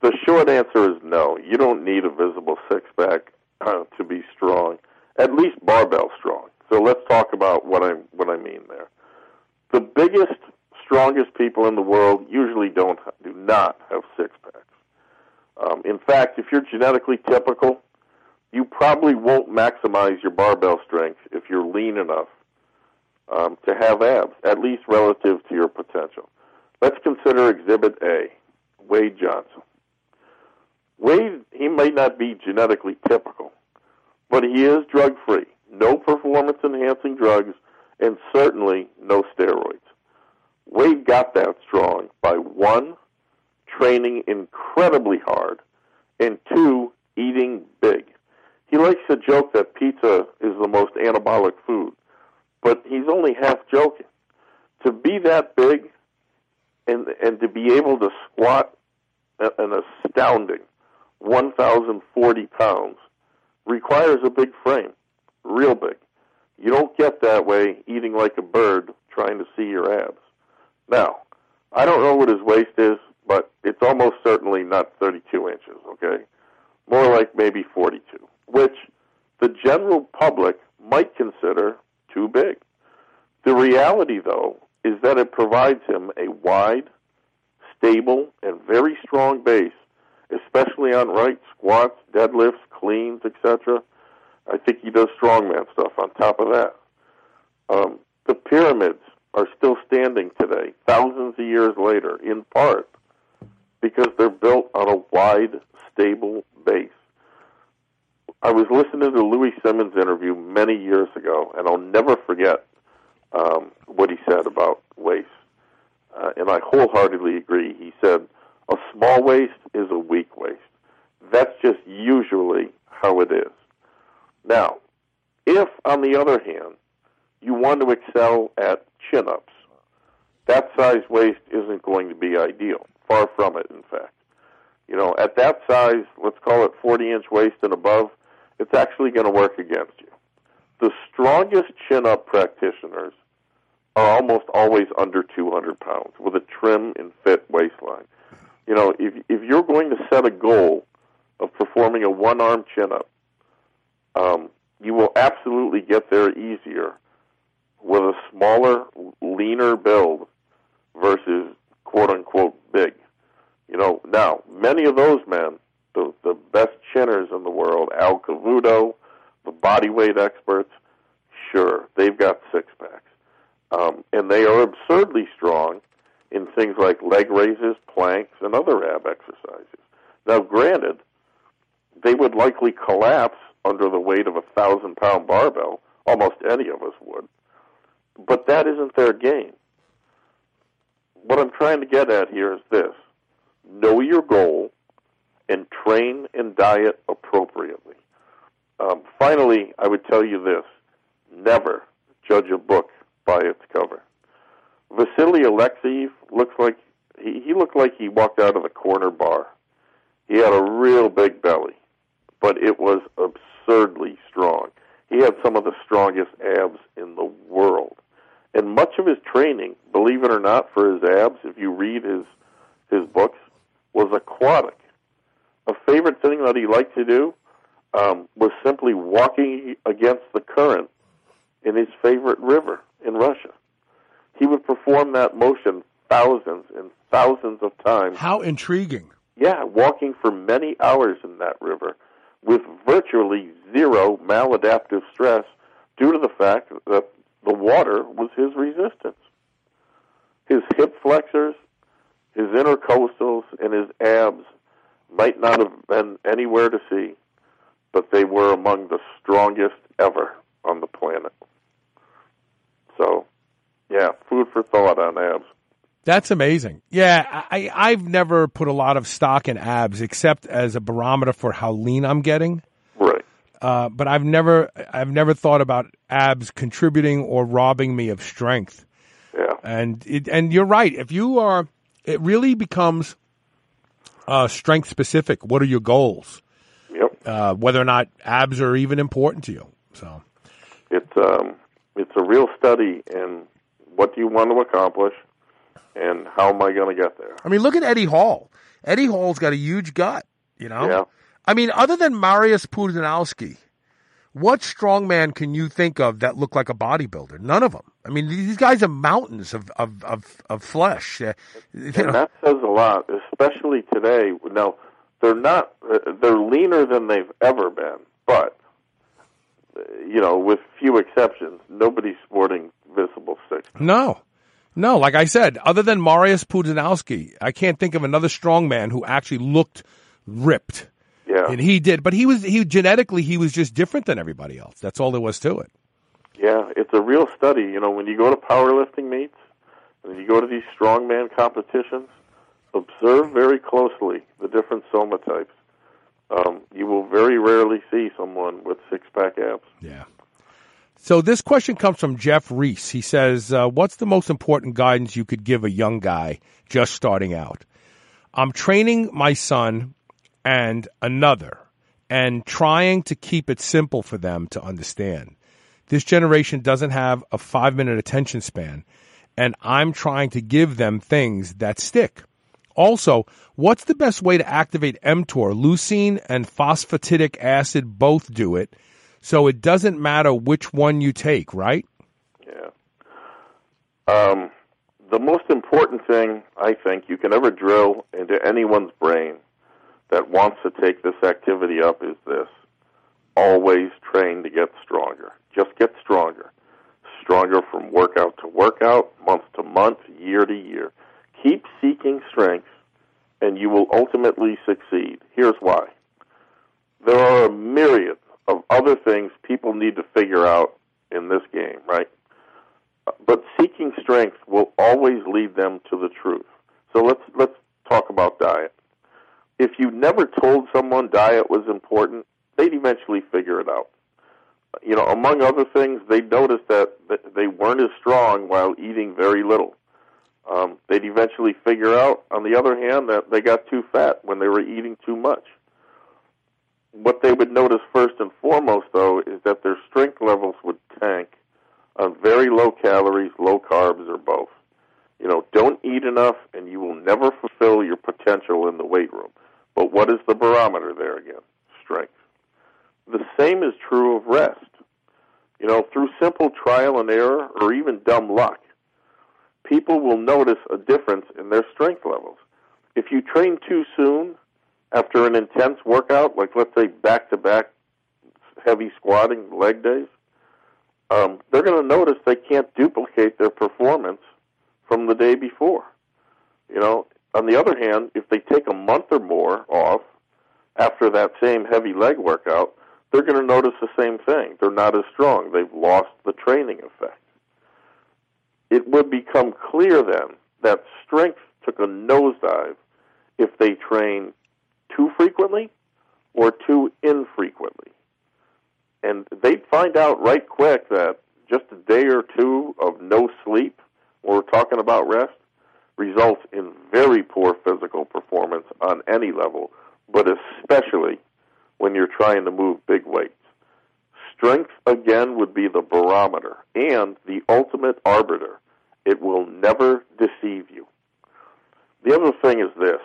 The short answer is no. You don't need a visible six pack uh, to be strong, at least barbell strong. So let's talk about what I what I mean there. The biggest, strongest people in the world usually don't do not have six packs. Um, in fact, if you're genetically typical, you probably won't maximize your barbell strength if you're lean enough um, to have abs, at least relative to your potential. Let's consider Exhibit A, Wade Johnson. Wade, he may not be genetically typical, but he is drug free. No performance enhancing drugs, and certainly no steroids. Wade got that strong by one, training incredibly hard, and two, eating big. He likes to joke that pizza is the most anabolic food, but he's only half joking. To be that big and and to be able to squat an astounding 1,040 pounds requires a big frame, real big. You don't get that way eating like a bird trying to see your abs. Now, I don't know what his waist is, but it's almost certainly not 32 inches, okay? More like maybe 42, which the general public might consider too big. The reality, though, is that it provides him a wide, stable, and very strong base, especially on right squats, deadlifts, cleans, etc. I think he does strongman stuff on top of that. Um, the pyramids are still standing today, thousands of years later, in part because they're built on a wide, stable base. I was listening to Louie Simmons' interview many years ago, and I'll never forget um, what he said about waste. Uh, and I wholeheartedly agree. He said, a small waste is a weak waste. That's just usually how it is. Now, if, on the other hand, you want to excel at chin ups, that size waist isn't going to be ideal. Far from it, in fact. You know, at that size, let's call it 40 inch waist and above, it's actually going to work against you. The strongest chin up practitioners are almost always under 200 pounds with a trim and fit waistline. You know, if if you're going to set a goal of performing a one arm chin up, um, you will absolutely get there easier with a smaller, leaner build versus quote unquote big. You know, now many of those men, the the best chinners in the world, Al Kavadlo, the body weight experts, sure they've got six packs, um, and they are absurdly strong in things like leg raises, planks, and other ab exercises. Now, granted, they would likely collapse under the weight of a thousand pound barbell. Almost any of us would. But that isn't their game. What I'm trying to get at here is this know your goal and train and diet appropriately. Um, finally, I would tell you this never judge a book by its cover. Vasily Alexeyev looks like he, he looked like he walked out of a corner bar. He had a real big belly, but it was absurdly strong. He had some of the strongest abs in the world. And much of his training, believe it or not, for his abs, if you read his his books, was aquatic. A favorite thing that he liked to do um, was simply walking against the current in his favorite river in Russia. He would perform that motion thousands and thousands of times. How intriguing. Yeah, walking for many hours in that river with virtually zero maladaptive stress due to the fact that the water was his resistance. His hip flexors, his intercostals, and his abs might not have been anywhere to see, but they were among the strongest ever on the planet. So, yeah, food for thought on abs. That's amazing. Yeah, I, I've never put a lot of stock in abs except as a barometer for how lean I'm getting. Right. Uh, but I've never, I've never thought about abs contributing or robbing me of strength. Yeah. And it, and you're right. If you are, it really becomes uh, strength specific. What are your goals? Yep. Uh, whether or not abs are even important to you. So it's um, it's a real study in what do you want to accomplish and how am I going to get there. I mean, look at Eddie Hall. Eddie Hall's got a huge gut. You know. Yeah. I mean, other than Mariusz Pudzianowski, what strongman can you think of that looked like a bodybuilder? None of them. I mean, these guys are mountains of of of, of flesh. Uh, and that says a lot, especially today. Now, they're not. Uh, they're leaner than they've ever been, but you know, with few exceptions, nobody's sporting visible six. No. No, like I said, other than Mariusz Pudzianowski, I can't think of another strongman who actually looked ripped. Yeah. And he did, but he was he genetically he was just different than everybody else. That's all there was to it. Yeah, it's a real study. You know, when you go to powerlifting meets, and you go to these strongman competitions, observe very closely the different soma types. Um, you will very rarely see someone with six pack abs. Yeah. So this question comes from Jeff Reese. He says, uh, "What's the most important guidance you could give a young guy just starting out? I'm training my son and another, and trying to keep it simple for them to understand. This generation doesn't have a five minute attention span, and I'm trying to give them things that stick." Also, what's the best way to activate mTOR? Leucine and phosphatidic acid both do it, so it doesn't matter which one you take, right? Yeah. Um, the most important thing I think you can ever drill into anyone's brain that wants to take this activity up is this: always train to get stronger. Just get stronger. Stronger from workout to workout, month to month, year to year. Keep seeking strength, and you will ultimately succeed. Here's why. There are a myriad of other things people need to figure out in this game, right? But seeking strength will always lead them to the truth. So let's let's talk about diet. If you never told someone diet was important, they'd eventually figure it out. You know, among other things, they'd notice that they weren't as strong while eating very little. Um, they'd eventually figure out, on the other hand, that they got too fat when they were eating too much. What they would notice first and foremost, though, is that their strength levels would tank on very low calories, low carbs, or both. You know, don't eat enough, and you will never fulfill your potential in the weight room. But what is the barometer there again? Strength. The same is true of rest. You know, through simple trial and error, or even dumb luck, people will notice a difference in their strength levels. If you train too soon after an intense workout, like let's say back to back heavy squatting leg days, um, they're going to notice they can't duplicate their performance from the day before. You know, on the other hand, if they take a month or more off after that same heavy leg workout, they're going to notice the same thing. They're not as strong. They've lost the training effect it would become clear then that strength took a nosedive if they train too frequently or too infrequently. And they'd find out right quick that just a day or two of no sleep, when we're talking about rest, results in very poor physical performance on any level, but especially when you're trying to move big weights. Strength, again, would be the barometer and the ultimate arbiter. It will never deceive you. The other thing is this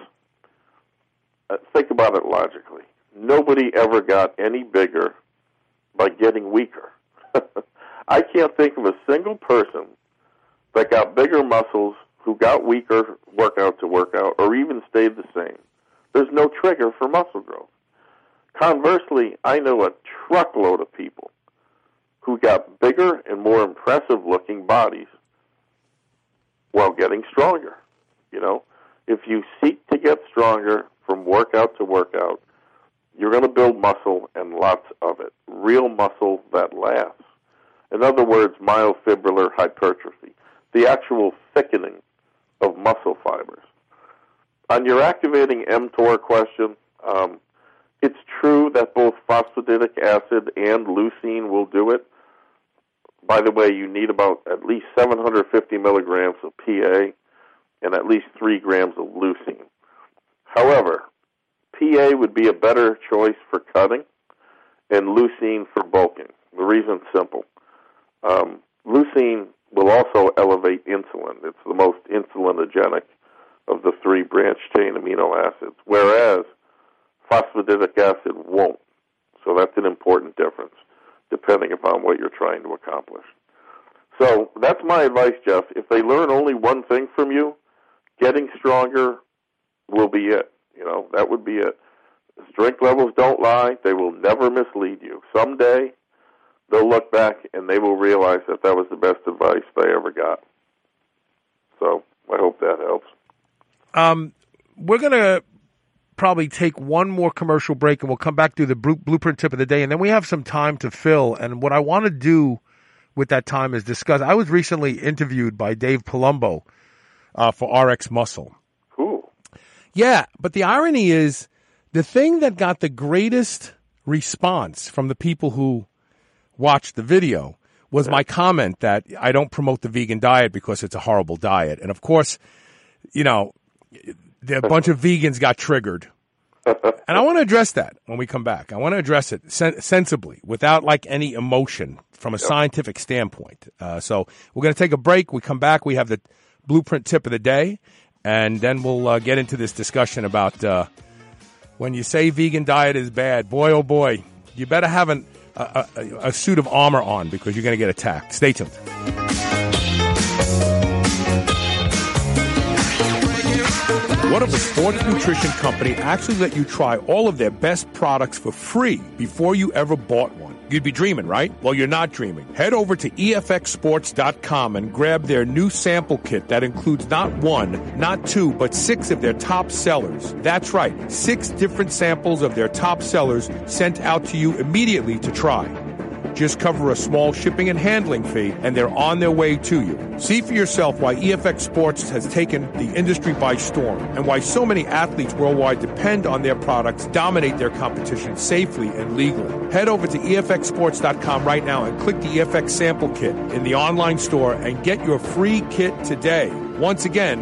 uh, think about it logically. Nobody ever got any bigger by getting weaker. I can't think of a single person that got bigger muscles who got weaker workout to workout or even stayed the same. There's no trigger for muscle growth. Conversely, I know a truckload of people who got bigger and more impressive looking bodies while getting stronger. You know, if you seek to get stronger from workout to workout, you're going to build muscle and lots of it. Real muscle that lasts. In other words, myofibrillar hypertrophy, the actual thickening of muscle fibers. On your activating mTOR question, um, it's true that both phosphatidic acid and leucine will do it. By the way, you need about at least 750 milligrams of PA and at least 3 grams of leucine. However, PA would be a better choice for cutting and leucine for bulking. The reason's simple. Um, leucine will also elevate insulin. It's the most insulinogenic of the three branch chain amino acids, whereas phosphatidic acid won't. So that's an important difference depending upon what you're trying to accomplish. So that's my advice, Jeff. If they learn only one thing from you, getting stronger will be it. You know, that would be it. Drink levels don't lie. They will never mislead you. Someday, they'll look back and they will realize that that was the best advice they ever got. So I hope that helps. Um, we're going to probably take one more commercial break and we'll come back to the blueprint tip of the day. And then we have some time to fill. And what I want to do with that time is discuss. I was recently interviewed by Dave Palumbo uh, for RX Muscle. Yeah, but the irony is the thing that got the greatest response from the people who watched the video was my comment that I don't promote the vegan diet because it's a horrible diet. And of course, you know, a bunch of vegans got triggered. And I want to address that when we come back. I want to address it sen- sensibly without like any emotion from a scientific standpoint. Uh, so we're going to take a break. We come back. We have the blueprint tip of the day, and then we'll uh, get into this discussion about uh, when you say vegan diet is bad. Boy, oh boy, you better have an, a, a, a suit of armor on because you're going to get attacked. Stay tuned. What if a sports nutrition company actually let you try all of their best products for free before you ever bought one? You'd be dreaming, right? Well, you're not dreaming. Head over to EFXSports.com and grab their new sample kit that includes not one, not two, but six of their top sellers. That's right, six different samples of their top sellers sent out to you immediately to try. Just cover a small shipping and handling fee, and they're on their way to you. See for yourself why EFX Sports has taken the industry by storm and why so many athletes worldwide depend on their products, dominate their competition safely and legally. Head over to EFXSports.com right now and click the EFX sample kit in the online store and get your free kit today. Once again,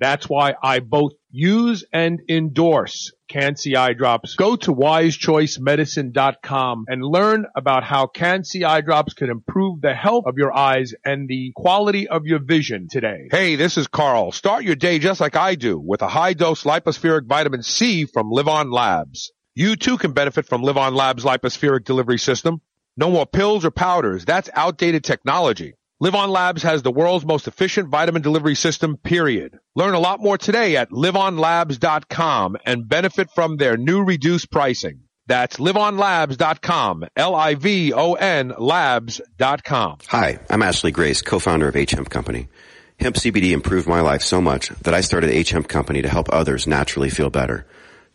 That's why I both use and endorse Can-C eye drops. Go to wisechoicemedicine.com and learn about how Can-C eye drops can improve the health of your eyes and the quality of your vision today. Hey, this is Carl. Start your day just like I do with a high dose lipospheric vitamin C from LivOn Labs. You too can benefit from LivOn Labs lipospheric delivery system. No more pills or powders. That's outdated technology. LivOn Labs has the world's most efficient vitamin delivery system, period. Learn a lot more today at livonlabs.com and benefit from their new reduced pricing. That's livonlabs.com, L-I-V-O-N labs.com. Hi, I'm Ashley Grace, co-founder of H Hemp Company. Hemp CBD improved my life so much that I started H Hemp Company to help others naturally feel better.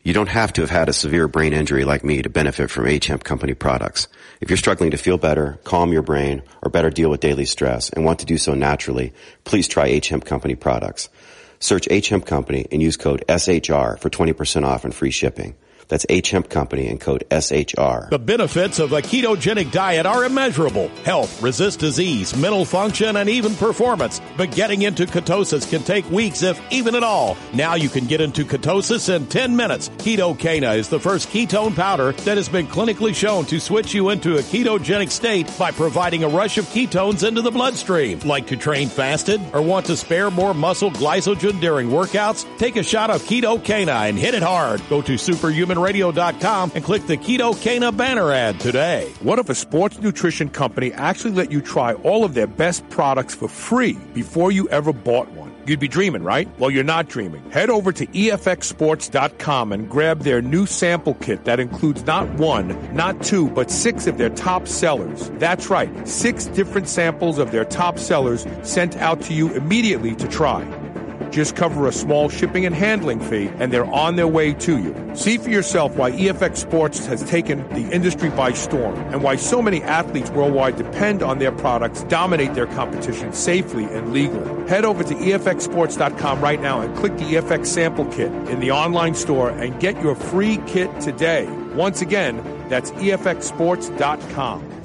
You don't have to have had a severe brain injury like me to benefit from Hemp Company products. If you're struggling to feel better, calm your brain, or better deal with daily stress and want to do so naturally, please try Hemp Company products. Search Hemp Company and use code SHR for 20% off and free shipping. That's H Hemp Company and code SHR. The benefits of a ketogenic diet are immeasurable. Health, resist disease, mental function, and even performance. But getting into ketosis can take weeks, if even at all. Now you can get into ketosis in 10 minutes. Ketocana is the first ketone powder that has been clinically shown to switch you into a ketogenic state by providing a rush of ketones into the bloodstream. Like to train fasted or want to spare more muscle glycogen during workouts? Take a shot of Ketocana and hit it hard. Go to superhuman HumanRadio.com and click the Keto Cana banner ad today. What if a sports nutrition company actually let you try all of their best products for free before you ever bought one? You'd be dreaming, right? Well, you're not dreaming. Head over to EFXSports.com and grab their new sample kit that includes not one, not two, but six of their top sellers. That's right, six different samples of their top sellers sent out to you immediately to try. Just cover a small shipping and handling fee, and they're on their way to you. See for yourself why EFX Sports has taken the industry by storm and why so many athletes worldwide depend on their products, dominate their competition safely and legally. Head over to EFXSports.com right now and click the EFX sample kit in the online store and get your free kit today. Once again, that's EFXSports.com.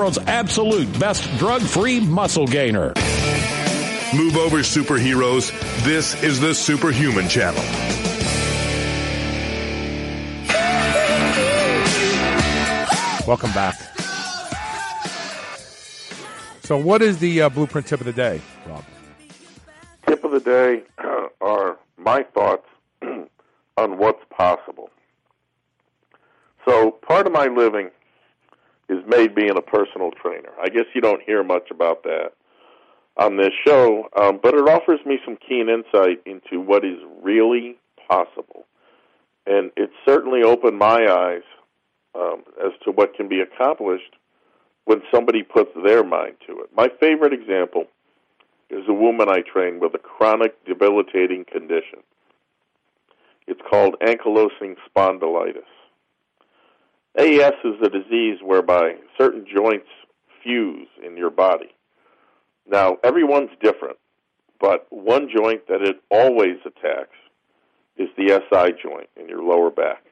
world's absolute best drug-free muscle gainer. Move over, superheroes. This is the Superhuman Channel. Welcome back. So, what is the uh, blueprint tip of the day, Rob? Tip of the day uh, are my thoughts on what's possible. So, part of my living is made being a personal trainer. I guess you don't hear much about that on this show, um, but it offers me some keen insight into what is really possible. And it certainly opened my eyes um, as to what can be accomplished when somebody puts their mind to it. My favorite example is a woman I train with a chronic debilitating condition. It's called ankylosing spondylitis. AS is a disease whereby certain joints fuse in your body. Now, everyone's different, but one joint that it always attacks is the SI joint in your lower back.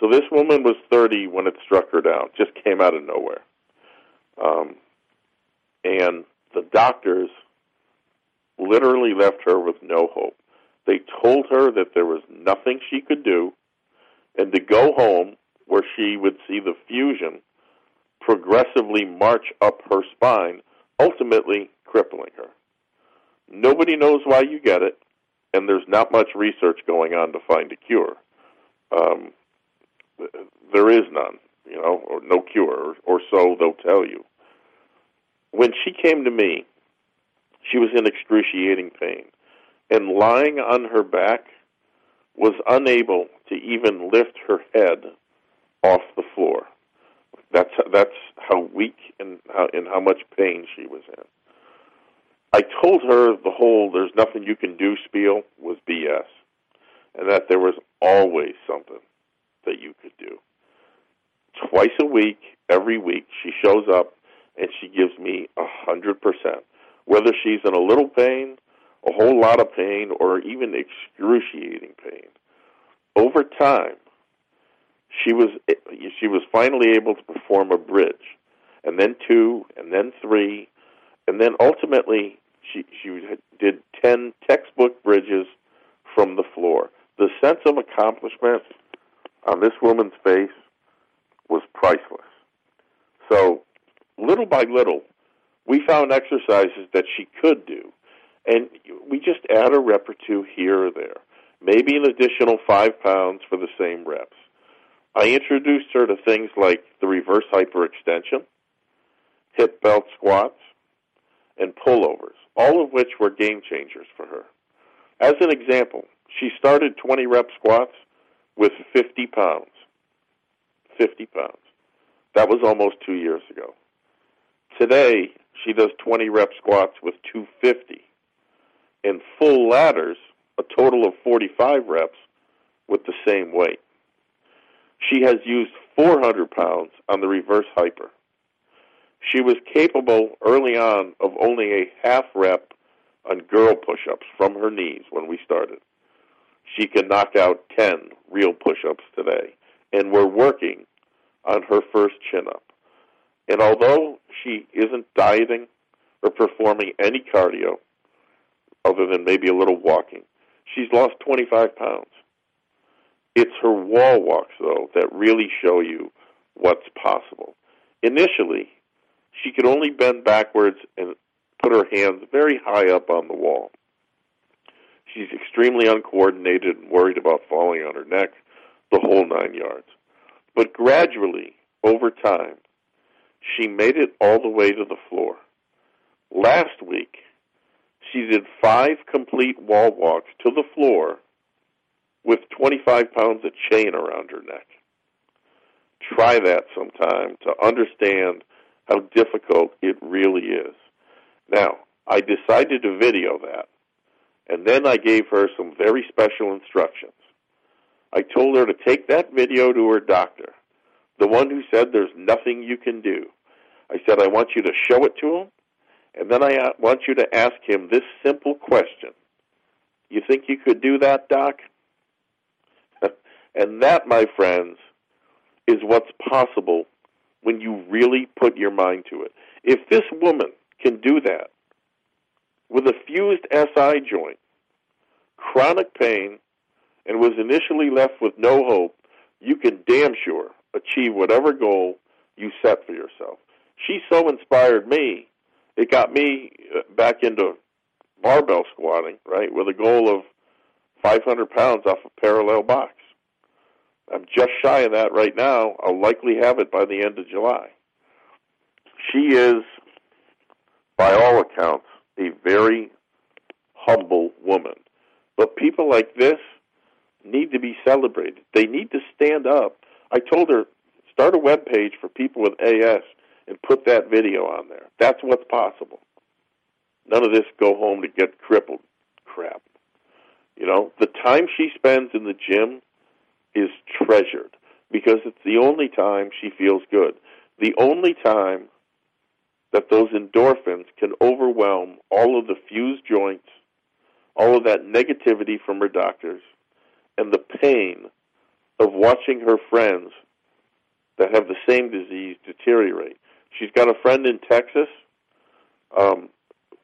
So this woman was 30 when it struck her down, just came out of nowhere. Um, and the doctors literally left her with no hope. They told her that there was nothing she could do and to go home where she would see the fusion progressively march up her spine, ultimately crippling her. Nobody knows why you get it, and there's not much research going on to find a cure. Um, there is none, you know, or no cure, or, or so they'll tell you. When she came to me, she was in excruciating pain, and lying on her back was unable to even lift her head off the floor. That's that's how weak and how and how much pain she was in. I told her the whole "there's nothing you can do" spiel was BS, and that there was always something that you could do. Twice a week, every week, she shows up and she gives me a hundred percent. Whether she's in a little pain, a whole lot of pain, or even excruciating pain. Over time, she was she was finally able to perform a bridge, and then two, and then three, and then ultimately she she did ten textbook bridges from the floor. The sense of accomplishment on this woman's face was priceless. So, little by little, we found exercises that she could do, and we just add a rep or two here or there, maybe an additional five pounds for the same reps. I introduced her to things like the reverse hyperextension, hip belt squats, and pullovers, all of which were game changers for her. As an example, she started 20 rep squats with 50 pounds. 50 pounds. That was almost two years ago. Today, she does 20 rep squats with 250 and full ladders, a total of 45 reps with the same weight. She has used 400 pounds on the reverse hyper. She was capable early on of only a half rep on girl push ups from her knees when we started. She can knock out 10 real push ups today, and we're working on her first chin up. And although she isn't dieting or performing any cardio, other than maybe a little walking, she's lost 25 pounds. It's her wall walks, though, that really show you what's possible. Initially, she could only bend backwards and put her hands very high up on the wall. She's extremely uncoordinated and worried about falling on her neck, the whole nine yards. But gradually, over time, she made it all the way to the floor. Last week, she did five complete wall walks to the floor with 25 pounds of chain around her neck. Try that sometime to understand how difficult it really is. Now, I decided to video that, and then I gave her some very special instructions. I told her to take that video to her doctor, the one who said there's nothing you can do. I said, I want you to show it to him, and then I uh, want you to ask him this simple question. You think you could do that, Doc? And that, my friends, is what's possible when you really put your mind to it. If this woman can do that with a fused SI joint, chronic pain, and was initially left with no hope, you can damn sure achieve whatever goal you set for yourself. She so inspired me, it got me uh, back into barbell squatting, right, with a goal of 500 pounds off a parallel box. I'm just shy of that right now. I'll likely have it by the end of July. She is, by all accounts, a very humble woman. But people like this need to be celebrated. They need to stand up. I told her, start a web page for people with AS and put that video on there. That's what's possible. None of this go home to get crippled crap. You know, the time she spends in the gym is treasured because it's the only time she feels good. The only time that those endorphins can overwhelm all of the fused joints, all of that negativity from her doctors, and the pain of watching her friends that have the same disease deteriorate. She's got a friend in Texas um,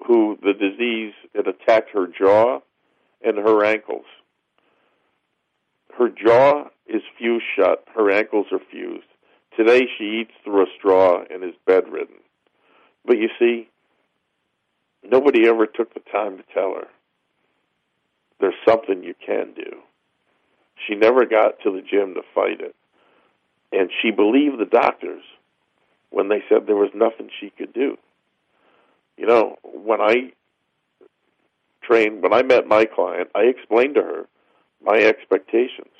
who the disease it attacked her jaw and her ankles. Her jaw is fused shut. Her ankles are fused. Today she eats through a straw and is bedridden. But you see, nobody ever took the time to tell her there's something you can do. She never got to the gym to fight it. And she believed the doctors when they said there was nothing she could do. You know, when I trained, when I met my client, I explained to her my expectations.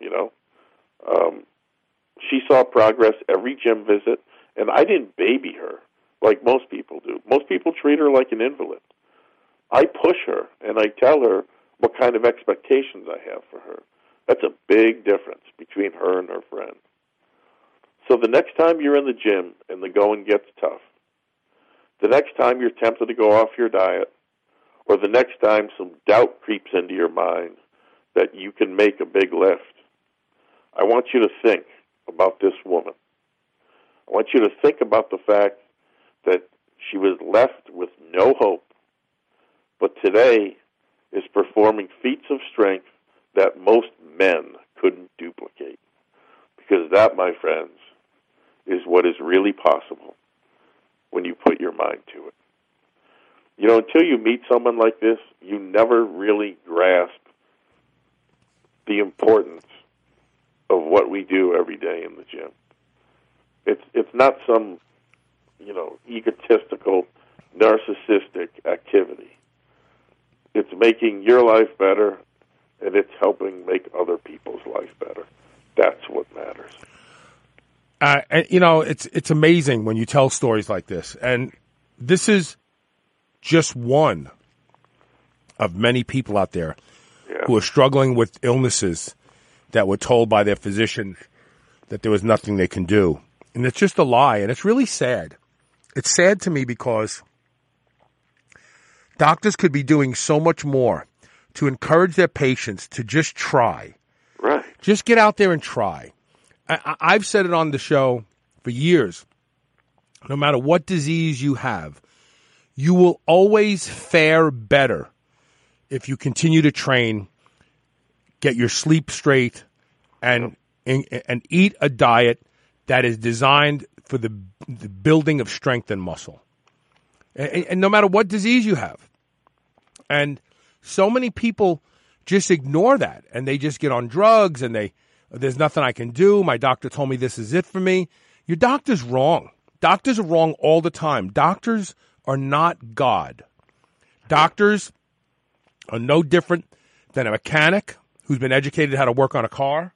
You know, um, she saw progress every gym visit, and I didn't baby her like most people do. Most people treat her like an invalid. I push her and I tell her what kind of expectations I have for her. That's a big difference between her and her friend. So the next time you're in the gym and the going gets tough, the next time you're tempted to go off your diet, or the next time some doubt creeps into your mind that you can make a big lift, I want you to think about this woman. I want you to think about the fact that she was left with no hope, but today is performing feats of strength that most men couldn't duplicate. Because that, my friends, is what is really possible when you put your mind to it. You know, until you meet someone like this, you never really grasp the importance of what we do every day in the gym. It's it's not some, you know, egotistical, narcissistic activity. It's making your life better and it's helping make other people's life better. That's what matters. Uh, and you know, it's it's amazing when you tell stories like this, and this is just one of many people out there yeah. who are struggling with illnesses that were told by their physicians that there was nothing they can do, and it's just a lie, and it's really sad. It's sad to me because doctors could be doing so much more to encourage their patients to just try. Right. Just get out there and try. I, I've said it on the show for years. No matter what disease you have, you will always fare better if you continue to train, get your sleep straight, and and, and eat a diet that is designed for the, the building of strength and muscle. And, and no matter what disease you have, and so many people just ignore that and they just get on drugs and they there's nothing I can do. My doctor told me this is it for me. Your doctor's wrong. Doctors are wrong all the time. Doctors are not God. Doctors are no different than a mechanic who's been educated how to work on a car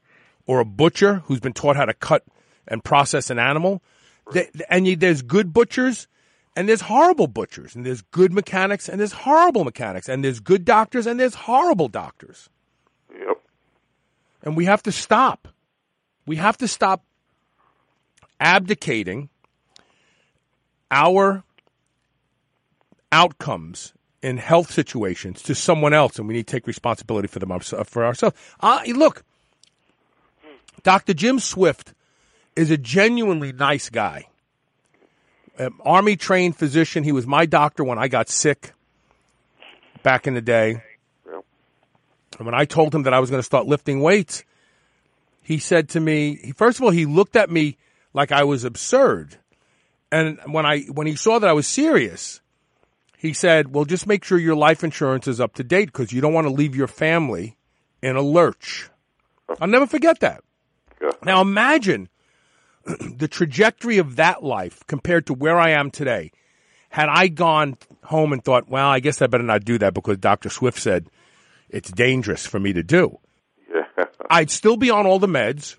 or a butcher who's been taught how to cut and process an animal. They, and you, there's good butchers and there's horrible butchers and there's good mechanics and there's horrible mechanics and there's good doctors and there's horrible doctors. Yep. And we have to stop. We have to stop abdicating our outcomes in health situations to someone else, and we need to take responsibility for them for ourselves. Uh, look, Dr. Jim Swift is a genuinely nice guy. Um, Army trained physician. He was my doctor when I got sick back in the day. And when I told him that I was going to start lifting weights, he said to me, first of all, he looked at me like I was absurd. And when I when he saw that I was serious, he said, "Well, just make sure your life insurance is up to date because you don't want to leave your family in a lurch." I'll never forget that. Now imagine the trajectory of that life compared to where I am today. Had I gone home and thought, "Well, I guess I better not do that because Dr. Swift said it's dangerous for me to do," Yeah. I'd still be on all the meds,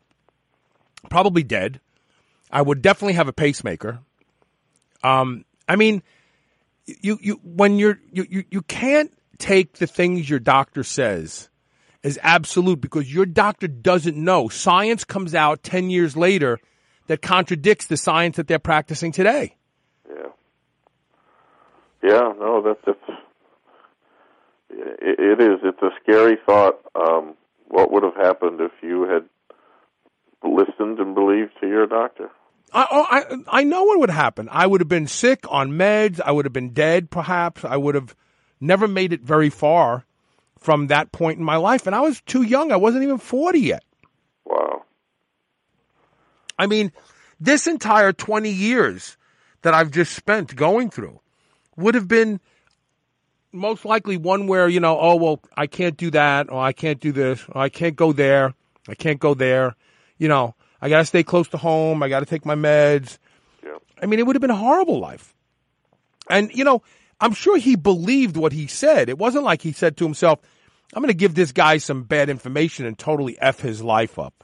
probably dead. I would definitely have a pacemaker. Um, I mean, you you when you're you, you you can't take the things your doctor says as absolute because your doctor doesn't know. Science comes out 10 years later that contradicts the science that they're practicing today. Yeah. Yeah, no, that, that's it, it is. It's a scary thought. Um, what would have happened if you had listened and believed to your doctor? I, oh, I I know what would happen. I would have been sick on meds. I would have been dead, perhaps. I would have never made it very far from that point in my life. And I was too young. I wasn't even 40 yet. Wow. I mean, this entire 20 years that I've just spent going through would have been most likely one where, you know, oh, well, I can't do that, or I can't do this, or I can't go there, I can't go there. You know, I got to stay close to home, I got to take my meds. Yeah. I mean, it would have been a horrible life. And, you know, I'm sure he believed what he said. It wasn't like he said to himself, I'm going to give this guy some bad information and totally F his life up.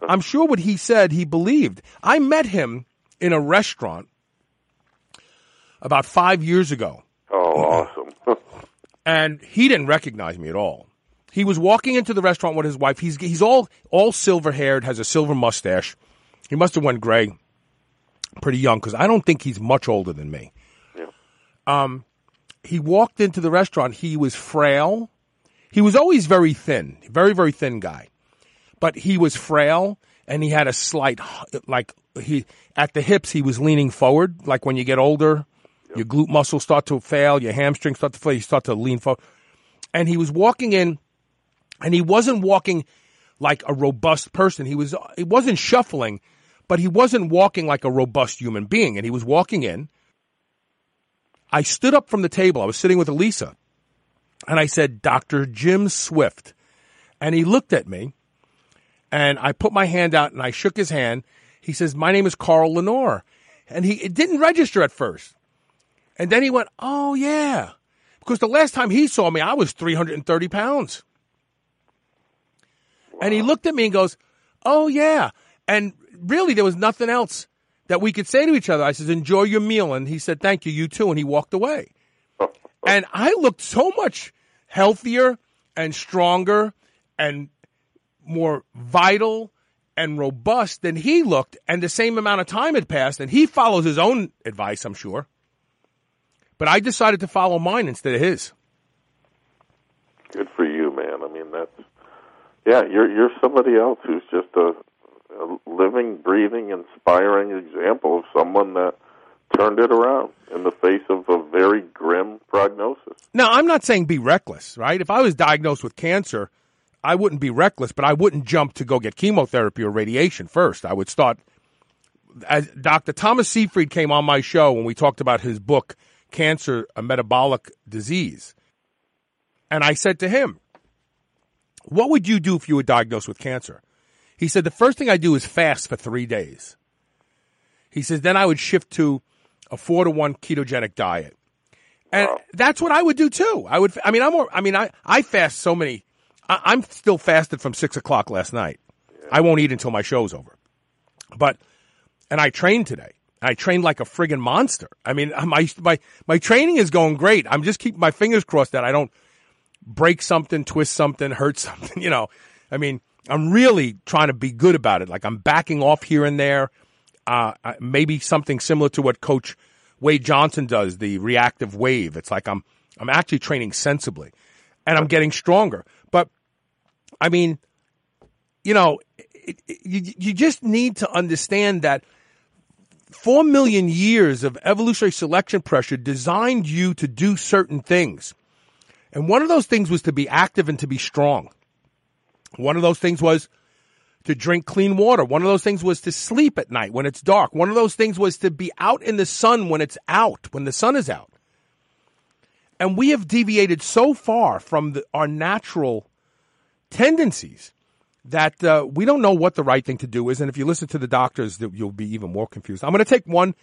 I'm sure what he said he believed. I met him in a restaurant about five years ago. Oh, awesome. and he didn't recognize me at all. He was walking into the restaurant with his wife. He's he's all all silver haired, has a silver mustache. He must have went gray pretty young because I don't think he's much older than me. Yeah. Um, he walked into the restaurant. He was frail. He was always very thin, very very thin guy, but he was frail and he had a slight like he at the hips. He was leaning forward, like when you get older, your glute muscles start to fail, your hamstrings start to fail, you start to lean forward. And he was walking in, and he wasn't walking like a robust person. He was, he wasn't shuffling, but he wasn't walking like a robust human being. And he was walking in. I stood up from the table. I was sitting with Elisa, and I said, Dr. Jim Swift. And he looked at me, and I put my hand out and I shook his hand. He says, My name is Carl Lanore. And he, it didn't register at first. And then he went, Oh, yeah. Because the last time he saw me, I was 330 pounds. And he looked at me and goes, Oh, yeah. And really, there was nothing else that we could say to each other. I said, Enjoy your meal. And he said, Thank you, you too. And he walked away. and I looked so much healthier and stronger and more vital and robust than he looked. And the same amount of time had passed. And he follows his own advice, I'm sure. But I decided to follow mine instead of his. Good for you, man. I mean, that's yeah. You're you're somebody else who's just a, a living, breathing, inspiring example of someone that turned it around in the face of a very grim prognosis. Now, I'm not saying be reckless, right? If I was diagnosed with cancer, I wouldn't be reckless, but I wouldn't jump to go get chemotherapy or radiation first. I would start. As Dr. Thomas Seyfried came on my show when we talked about his book cancer, a metabolic disease. And I said to him, What would you do if you were diagnosed with cancer? He said, The first thing I do is fast for three days. He says, Then I would shift to a four to one ketogenic diet. And that's what I would do too. I would, I mean, I'm, I mean, I, I fast so many, I, am still fasted from six o'clock last night. Yeah. I won't eat until my show's over. But, and I trained today. I trained like a friggin' monster. I mean, I my my my training is going great. I'm just keeping my fingers crossed that I don't break something, twist something, hurt something. You know, I mean, I'm really trying to be good about it. Like I'm backing off here and there. Uh, maybe something similar to what Coach Wade Johnson does, the reactive wave. It's like I'm I'm actually training sensibly, and I'm getting stronger. But I mean, you know, it, it, you you just need to understand that four million years of evolutionary selection pressure designed you to do certain things. And one of those things was to be active and to be strong. One of those things was to drink clean water. One of those things was to sleep at night when it's dark. One of those things was to be out in the sun when it's out, when the sun is out. And we have deviated so far from the, our natural tendencies that uh, we don't know what the right thing to do is. And if you listen to the doctors, you'll be even more confused. I'm going to take one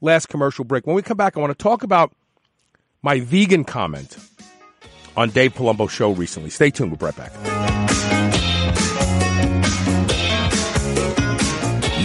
last commercial break. When we come back, I want to talk about my vegan comment on Dave Palumbo's show recently. Stay tuned. We'll be right back.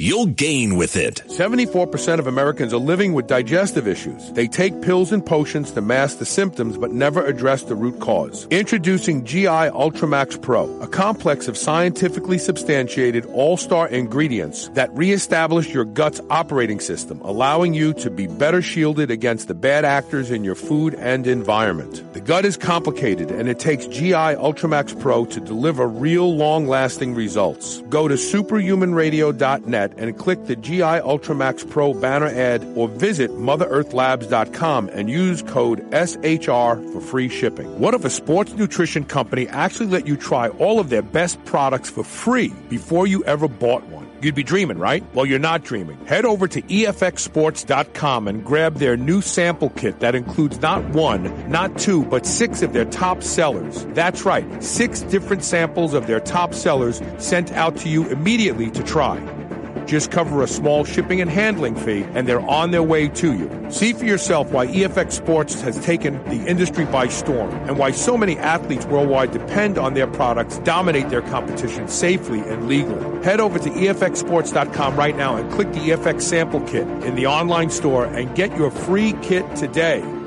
you'll gain with it. 74% of Americans are living with digestive issues. They take pills and potions to mask the symptoms but never address the root cause. Introducing GI Ultramax Pro, a complex of scientifically substantiated all-star ingredients that reestablish your gut's operating system, allowing you to be better shielded against the bad actors in your food and environment. The gut is complicated and it takes GI Ultramax Pro to deliver real long-lasting results. Go to superhumanradio.net and click the GI Ultramax Pro banner ad or visit motherearthlabs.com and use code SHR for free shipping. What if a sports nutrition company actually let you try all of their best products for free before you ever bought one? You'd be dreaming, right? Well, you're not dreaming. Head over to EFXsports.com and grab their new sample kit that includes not one, not two, but six of their top sellers. That's right, six different samples of their top sellers sent out to you immediately to try. Just cover a small shipping and handling fee, and they're on their way to you. See for yourself why EFX Sports has taken the industry by storm and why so many athletes worldwide depend on their products, dominate their competition safely and legally. Head over to EFXSports.com right now and click the EFX sample kit in the online store and get your free kit today.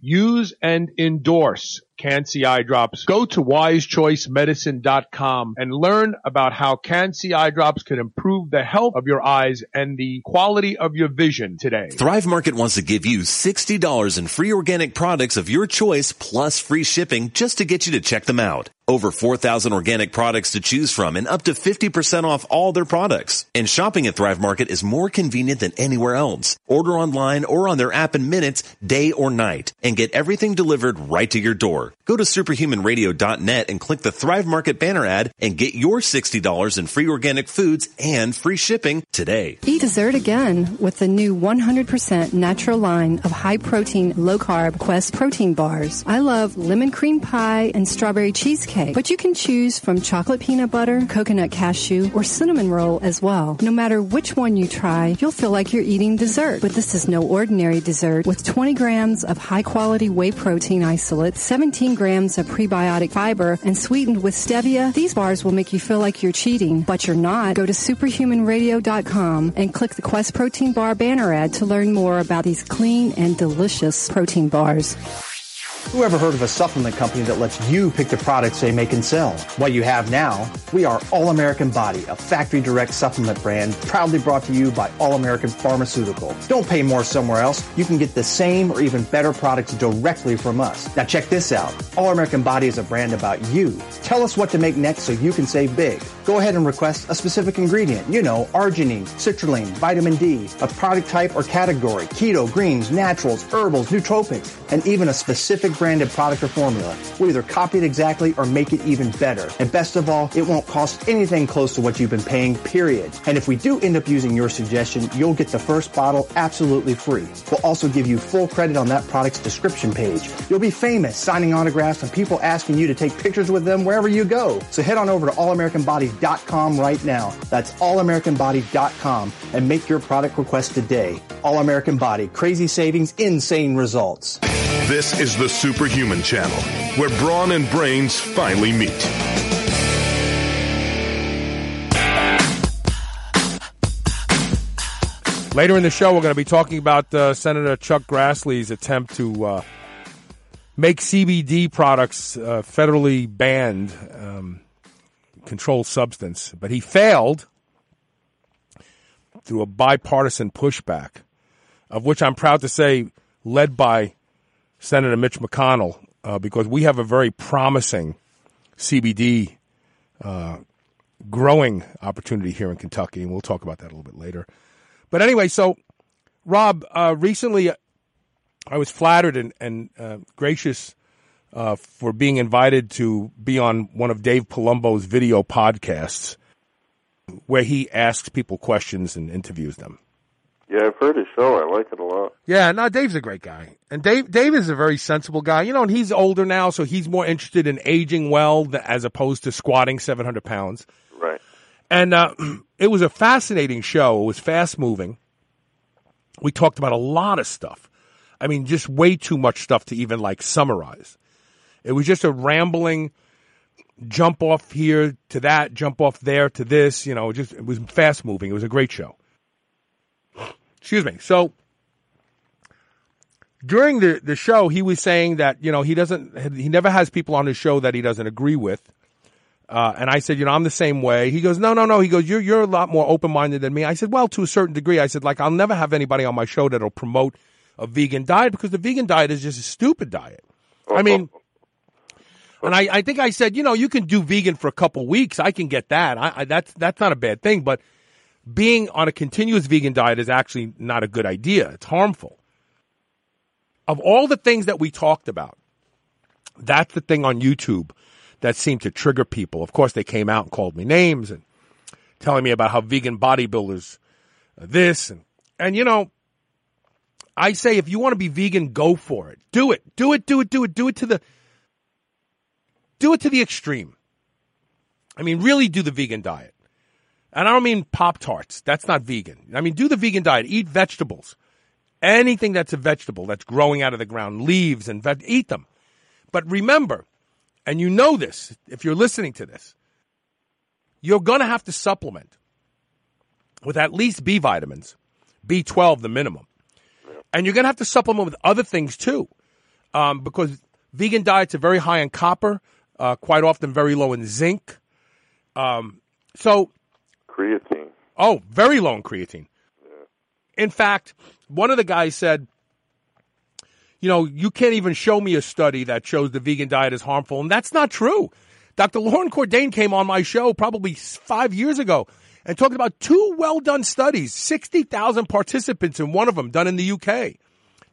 use and endorse CanC eye drops. Go to wisechoicemedicine.com and learn about how CanC eye drops can improve the health of your eyes and the quality of your vision today. Thrive Market wants to give you $60 in free organic products of your choice plus free shipping just to get you to check them out. Over 4,000 organic products to choose from and up to 50% off all their products. And shopping at Thrive Market is more convenient than anywhere else. Order online or on their app in minutes, day or night, and get everything delivered right to your door. Go to superhumanradio.net and click the Thrive Market banner ad and get your $60 in free organic foods and free shipping today. Eat dessert again with the new 100% natural line of high protein, low carb Quest protein bars. I love lemon cream pie and strawberry cheesecake, but you can choose from chocolate peanut butter, coconut cashew, or cinnamon roll as well. No matter which one you try, you'll feel like you're eating dessert. But this is no ordinary dessert with 20 grams of high quality whey protein isolate, 17 grams of prebiotic fiber, and sweetened with stevia. These bars will make you feel like you're cheating, but you're not. Go to superhumanradio.com and click the Quest Protein Bar banner ad to learn more about these clean and delicious protein bars. Who ever heard of a supplement company that lets you pick the products they make and sell? What you have now, we are All American Body, a factory direct supplement brand proudly brought to you by All American Pharmaceutical. Don't pay more somewhere else. You can get the same or even better products directly from us. Now check this out. All American Body is a brand about you. Tell us what to make next so you can save big. Go ahead and request a specific ingredient. You know, arginine, citrulline, vitamin D, a product type or category, keto, greens, naturals, herbals, nootropics, and even a specific branded product or formula. We'll either copy it exactly or make it even better. And best of all, it won't cost anything close to what you've been paying, period. And if we do end up using your suggestion, you'll get the first bottle absolutely free. We'll also give you full credit on that product's description page. You'll be famous signing autographs and people asking you to take pictures with them wherever you go. So head on over to allamericanbody.com right now. That's allamericanbody.com and make your product request today. All American Body, crazy savings, insane results. This is the Superhuman Channel, where brawn and brains finally meet. Later in the show, we're going to be talking about uh, Senator Chuck Grassley's attempt to uh, make CBD products uh, federally banned, um, controlled substance. But he failed through a bipartisan pushback, of which I'm proud to say led by Senator Mitch McConnell, uh, because we have a very promising CBD uh, growing opportunity here in Kentucky, and we'll talk about that a little bit later. But anyway, so Rob, uh, recently I was flattered and, and uh, gracious uh, for being invited to be on one of Dave Palumbo's video podcasts where he asks people questions and interviews them. Yeah, I've heard his show. I like it a lot. Yeah, no, Dave's a great guy, and Dave Dave is a very sensible guy. You know, and he's older now, so he's more interested in aging well as opposed to squatting seven hundred pounds. Right. And uh, it was a fascinating show. It was fast moving. We talked about a lot of stuff. I mean, just way too much stuff to even like summarize. It was just a rambling jump off here to that, jump off there to this. You know, just it was fast moving. It was a great show. Excuse me. So during the the show, he was saying that you know he doesn't, he never has people on his show that he doesn't agree with. Uh, and I said, you know, I'm the same way. He goes, no, no, no. He goes, you're you're a lot more open minded than me. I said, well, to a certain degree. I said, like, I'll never have anybody on my show that'll promote a vegan diet because the vegan diet is just a stupid diet. I mean, and I, I think I said, you know, you can do vegan for a couple weeks. I can get that. I, I, that's that's not a bad thing. But being on a continuous vegan diet is actually not a good idea. It's harmful. Of all the things that we talked about, that's the thing on YouTube that seemed to trigger people. Of course, they came out and called me names and telling me about how vegan bodybuilders are this and and you know, I say if you want to be vegan, go for it. Do it. Do it. Do it. Do it. Do it to the do it to the extreme. I mean, really do the vegan diet. And I don't mean Pop Tarts. That's not vegan. I mean, do the vegan diet. Eat vegetables. Anything that's a vegetable that's growing out of the ground, leaves and eat them. But remember, and you know this if you're listening to this, you're going to have to supplement with at least B vitamins, B12 the minimum. And you're going to have to supplement with other things too, um, because vegan diets are very high in copper, uh, quite often very low in zinc. Um, so, creatine. Oh, very low in creatine. In fact, one of the guys said, you know, you can't even show me a study that shows the vegan diet is harmful. And that's not true. Dr. Loren Cordain came on my show probably five years ago and talked about two well done studies, 60,000 participants in one of them done in the UK,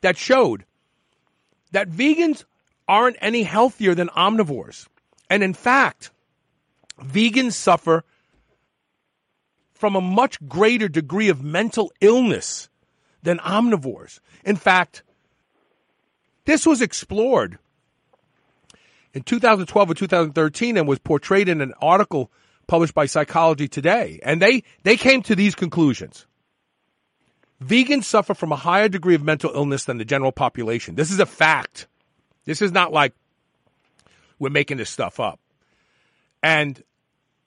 that showed that vegans aren't any healthier than omnivores. And in fact, vegans suffer from a much greater degree of mental illness than omnivores. In fact, this was explored in 2012 or 2013 and was portrayed in an article published by Psychology Today. And they, they came to these conclusions. Vegans suffer from a higher degree of mental illness than the general population. This is a fact. This is not like we're making this stuff up. And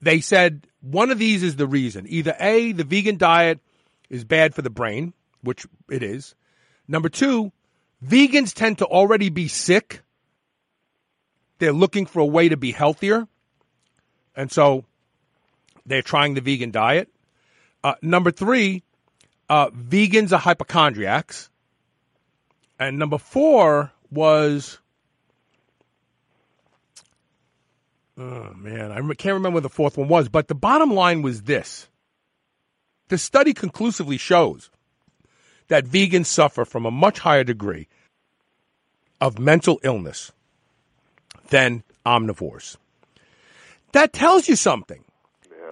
they said one of these is the reason. Either A, the vegan diet is bad for the brain, which it is. Number two, vegans tend to already be sick they're looking for a way to be healthier. And so they're trying the vegan diet. Uh, number three, uh, vegans are hypochondriacs. And number four was, oh man, I can't remember what the fourth one was, but the bottom line was this. The study conclusively shows that vegans suffer from a much higher degree of mental illness than omnivores. That tells you something.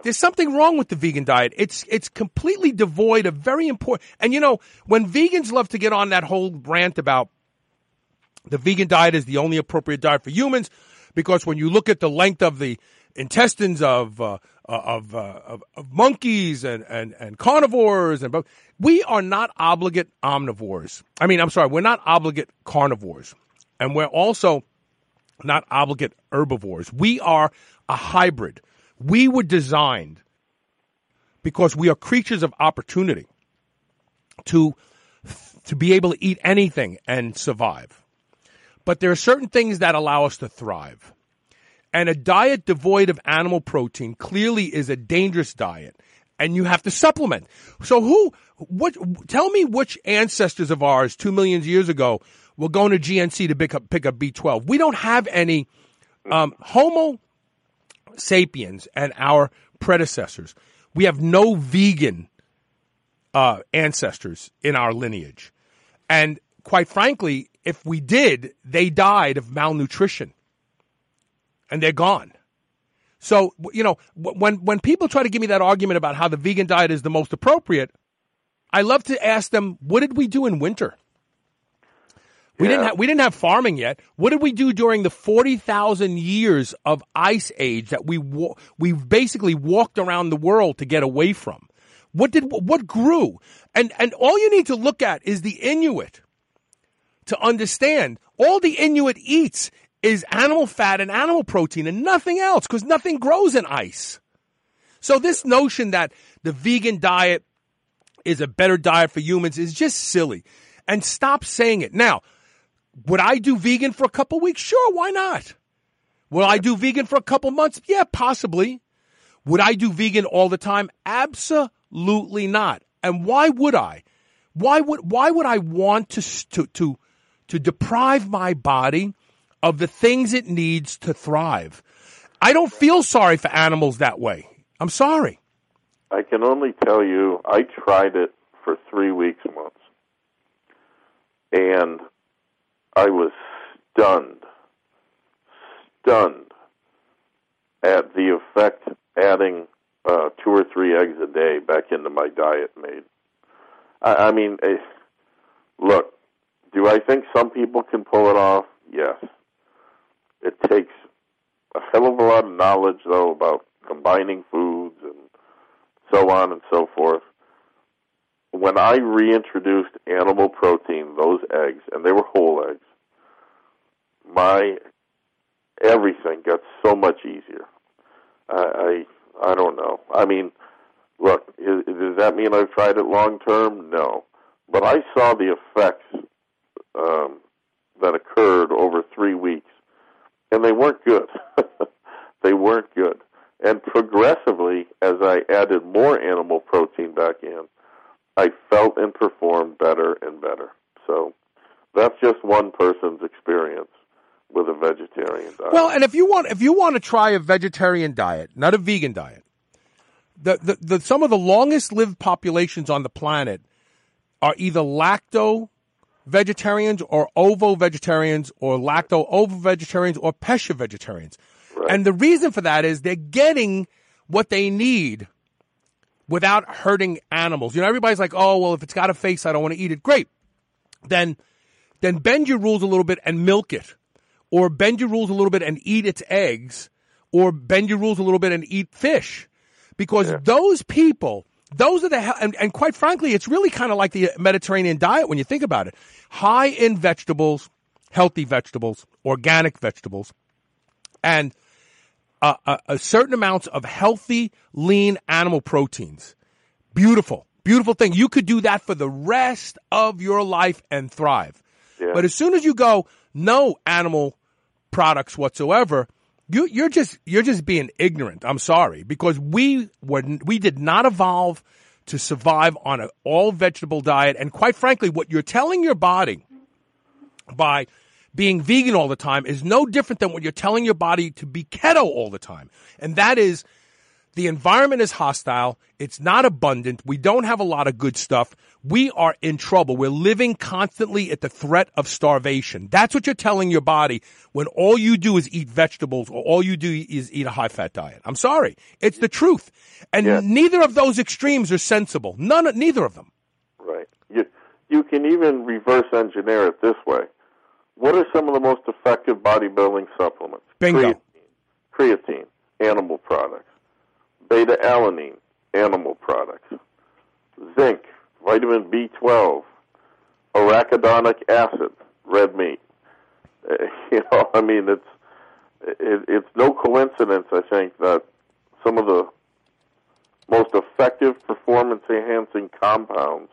There's something wrong with the vegan diet. It's it's completely devoid of very important. And you know, when vegans love to get on that whole rant about the vegan diet is the only appropriate diet for humans, because when you look at the length of the intestines of uh, of, uh, of, of monkeys and, and and carnivores and we are not obligate omnivores. I mean, I'm sorry, we're not obligate carnivores, and we're also not obligate herbivores. We are a hybrid. We were designed because we are creatures of opportunity to to be able to eat anything and survive. But there are certain things that allow us to thrive. And a diet devoid of animal protein clearly is a dangerous diet and you have to supplement. So who what tell me which ancestors of ours 2 million years ago were going to GNC to pick up pick up B12. We don't have any um, Homo sapiens and our predecessors. We have no vegan uh, ancestors in our lineage. And quite frankly, if we did, they died of malnutrition and they're gone. So, you know, when, when people try to give me that argument about how the vegan diet is the most appropriate, I love to ask them, what did we do in winter? We didn't have we didn't have farming yet. What did we do during the forty thousand years of ice age that we we basically walked around the world to get away from? What did what grew? And and all you need to look at is the Inuit to understand. All the Inuit eats is animal fat and animal protein and nothing else because nothing grows in ice. So this notion that the vegan diet is a better diet for humans is just silly. And stop saying it. Now, would I do vegan for a couple weeks? Sure, why not? Will I do vegan for a couple months? Yeah, possibly. Would I do vegan all the time? Absolutely not. And why would I? Why would why would I want to to to to deprive my body of the things it needs to thrive? I don't feel sorry for animals that way. I'm sorry. I can only tell you I tried it for 3 weeks once. And I was stunned, stunned at the effect adding uh, two or three eggs a day back into my diet made. I, I mean, eh, look, do I think some people can pull it off? Yes. It takes a hell of a lot of knowledge, though, about combining foods and so on and so forth when I reintroduced animal protein, those eggs, and they were whole eggs, my everything got so much easier. I I, I don't know. I mean, look, is, does that mean I've tried it long term? No, but I saw the effects um, that occurred over three weeks, and they weren't good. they weren't good. And progressively, as I added more animal protein back in, I felt and performed better and better. So that's just one person's experience with a vegetarian diet. Well, and if you want if you want to try a vegetarian diet, not a vegan diet, the, the, the some of the longest lived populations on the planet are either lacto vegetarians or ovo vegetarians or lacto ovo vegetarians or pesca vegetarians. Right. And the reason for that is they're getting what they need without hurting animals. You know, everybody's like, oh, well, if it's got a face, I don't want to eat it. Great. Then, then bend your rules a little bit and milk it. Or bend your rules a little bit and eat its eggs. Or bend your rules a little bit and eat fish. Because yeah. those people, those are the, and, and quite frankly, it's really kind of like the uh, Mediterranean diet when you think about it. High in vegetables, healthy vegetables, organic vegetables, and uh, a, a certain amounts of healthy, lean animal proteins. Beautiful, beautiful thing. You could do that for the rest of your life and thrive. Yeah. But as soon as you go, no animal products whatsoever, you, you're just you're just being ignorant. I'm sorry. Because we were we did not evolve to survive on an all vegetable diet, and quite frankly, what you're telling your body by being vegan all the time is no different than what you're telling your body to be keto all the time, and that is the environment is hostile. It's not abundant. We don't have a lot of good stuff. We are in trouble. We're living constantly at the threat of starvation. That's what you're telling your body when all you do is eat vegetables or all you do is eat a high fat diet. I'm sorry. It's the truth. And yeah. neither of those extremes are sensible. None, neither of them. Right. You, you can even reverse engineer it this way. What are some of the most effective bodybuilding supplements? Bingo. Creatine, creatine animal products beta alanine, animal products, zinc, vitamin B12, arachidonic acid, red meat. You know, I mean, it's it, it's no coincidence. I think that some of the most effective performance enhancing compounds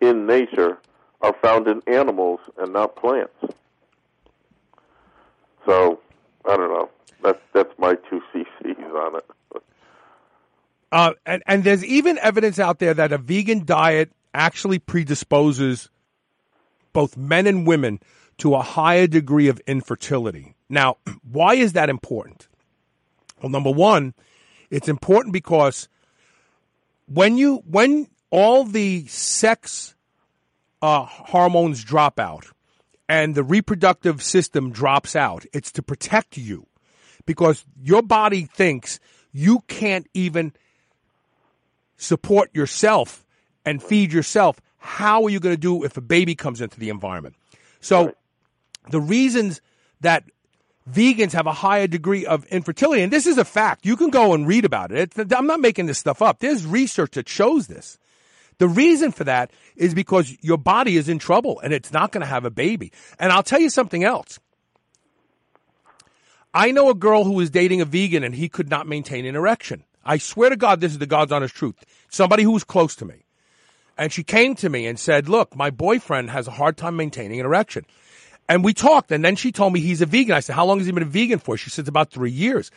in nature are found in animals and not plants. So, I don't know. That's that's my two cc's on it. Uh, and, and there's even evidence out there that a vegan diet actually predisposes both men and women to a higher degree of infertility. Now, why is that important? Well, number one, it's important because when you when all the sex uh, hormones drop out and the reproductive system drops out, it's to protect you because your body thinks you can't even support yourself and feed yourself, how are you going to do if a baby comes into the environment? So right. the reasons that vegans have a higher degree of infertility, and this is a fact. You can go and read about it. It's, I'm not making this stuff up. There's research that shows this. The reason for that is because your body is in trouble and it's not going to have a baby. And I'll tell you something else. I know a girl who was dating a vegan and he could not maintain an erection. I swear to God, this is the God's honest truth. Somebody who was close to me. And she came to me and said, Look, my boyfriend has a hard time maintaining an erection. And we talked, and then she told me he's a vegan. I said, How long has he been a vegan for? She said, It's about three years.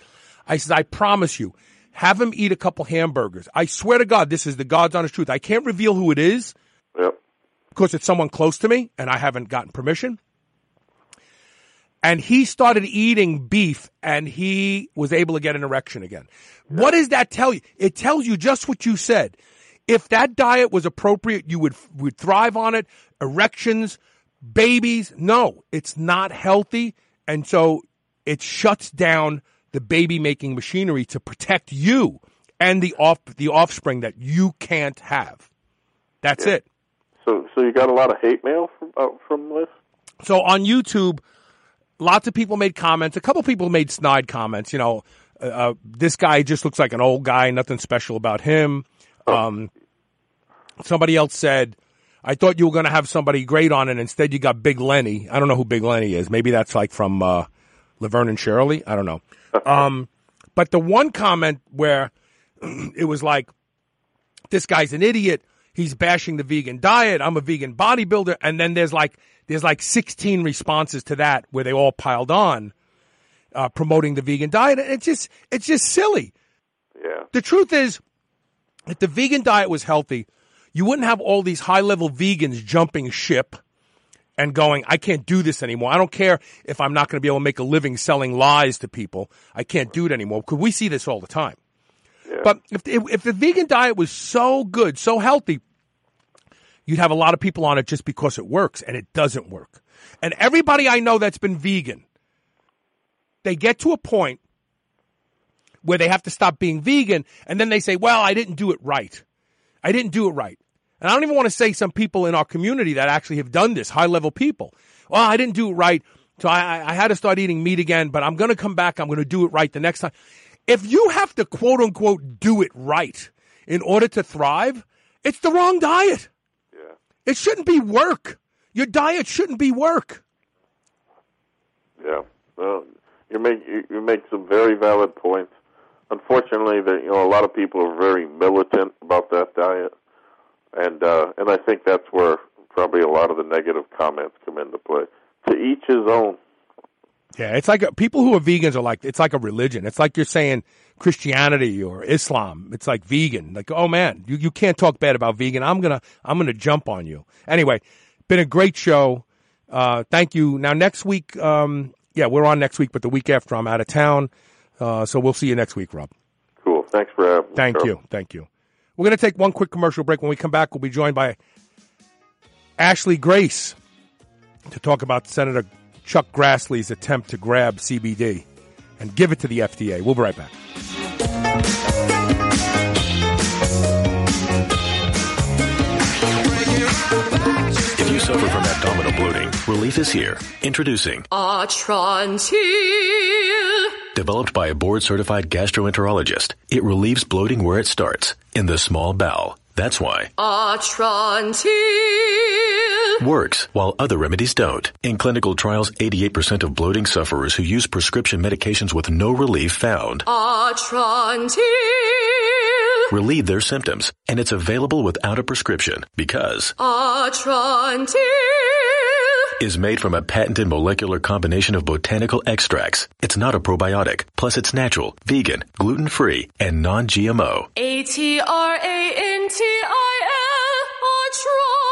I said, I promise you, have him eat a couple hamburgers. I swear to God, this is the God's honest truth. I can't reveal who it is yep. because it's someone close to me and I haven't gotten permission and he started eating beef and he was able to get an erection again. What does that tell you? It tells you just what you said. If that diet was appropriate, you would would thrive on it. Erections, babies, no, it's not healthy, and so it shuts down the baby making machinery to protect you and the off the offspring that you can't have. That's yeah. it. So, so you got a lot of hate mail from uh, from this. So on YouTube, lots of people made comments. A couple people made snide comments. You know, uh, uh, this guy just looks like an old guy. Nothing special about him. Um, somebody else said, "I thought you were going to have somebody great on, and instead you got Big Lenny." I don't know who Big Lenny is. Maybe that's like from uh, Laverne and Shirley. I don't know. Um, but the one comment where it was like, "This guy's an idiot." He's bashing the vegan diet. I'm a vegan bodybuilder. And then there's like, there's like 16 responses to that where they all piled on, uh, promoting the vegan diet. It's just, it's just silly. Yeah. The truth is, if the vegan diet was healthy, you wouldn't have all these high level vegans jumping ship and going, I can't do this anymore. I don't care if I'm not going to be able to make a living selling lies to people. I can't do it anymore because we see this all the time. But if, if, if the vegan diet was so good, so healthy, you'd have a lot of people on it just because it works, and it doesn't work. And everybody I know that's been vegan, they get to a point where they have to stop being vegan, and then they say, Well, I didn't do it right. I didn't do it right. And I don't even want to say some people in our community that actually have done this, high level people. Well, I didn't do it right. So I, I had to start eating meat again, but I'm going to come back. I'm going to do it right the next time. If you have to quote unquote do it right in order to thrive, it's the wrong diet. Yeah. It shouldn't be work. Your diet shouldn't be work. Yeah, well, you make you make some very valid points. Unfortunately, that you know a lot of people are very militant about that diet, and uh, and I think that's where probably a lot of the negative comments come into play. To each his own. Yeah, it's like a, people who are vegans are like it's like a religion. It's like you're saying Christianity or Islam. It's like vegan. Like, oh man, you, you can't talk bad about vegan. I'm gonna I'm gonna jump on you. Anyway, been a great show. Uh, thank you. Now next week, um, yeah, we're on next week, but the week after I'm out of town. Uh, so we'll see you next week, Rob. Cool. Thanks for having me. Thank you. Thank you. We're going to take one quick commercial break. When we come back, we'll be joined by Ashley Grace to talk about Senator Chuck Grassley's attempt to grab CBD and give it to the FDA. We'll be right back. If you suffer from abdominal bloating, relief is here. Introducing Atrantil. Developed by a board certified gastroenterologist, it relieves bloating where it starts, in the small bowel. That's why. Atrantil. Works, while other remedies don't. In clinical trials, 88% of bloating sufferers who use prescription medications with no relief found. Atrantil. Relieve their symptoms, and it's available without a prescription because Atrantil. is made from a patented molecular combination of botanical extracts. It's not a probiotic. Plus, it's natural, vegan, gluten-free, and non-GMO. A-T-R-A-N-T-I-L. Atrantil.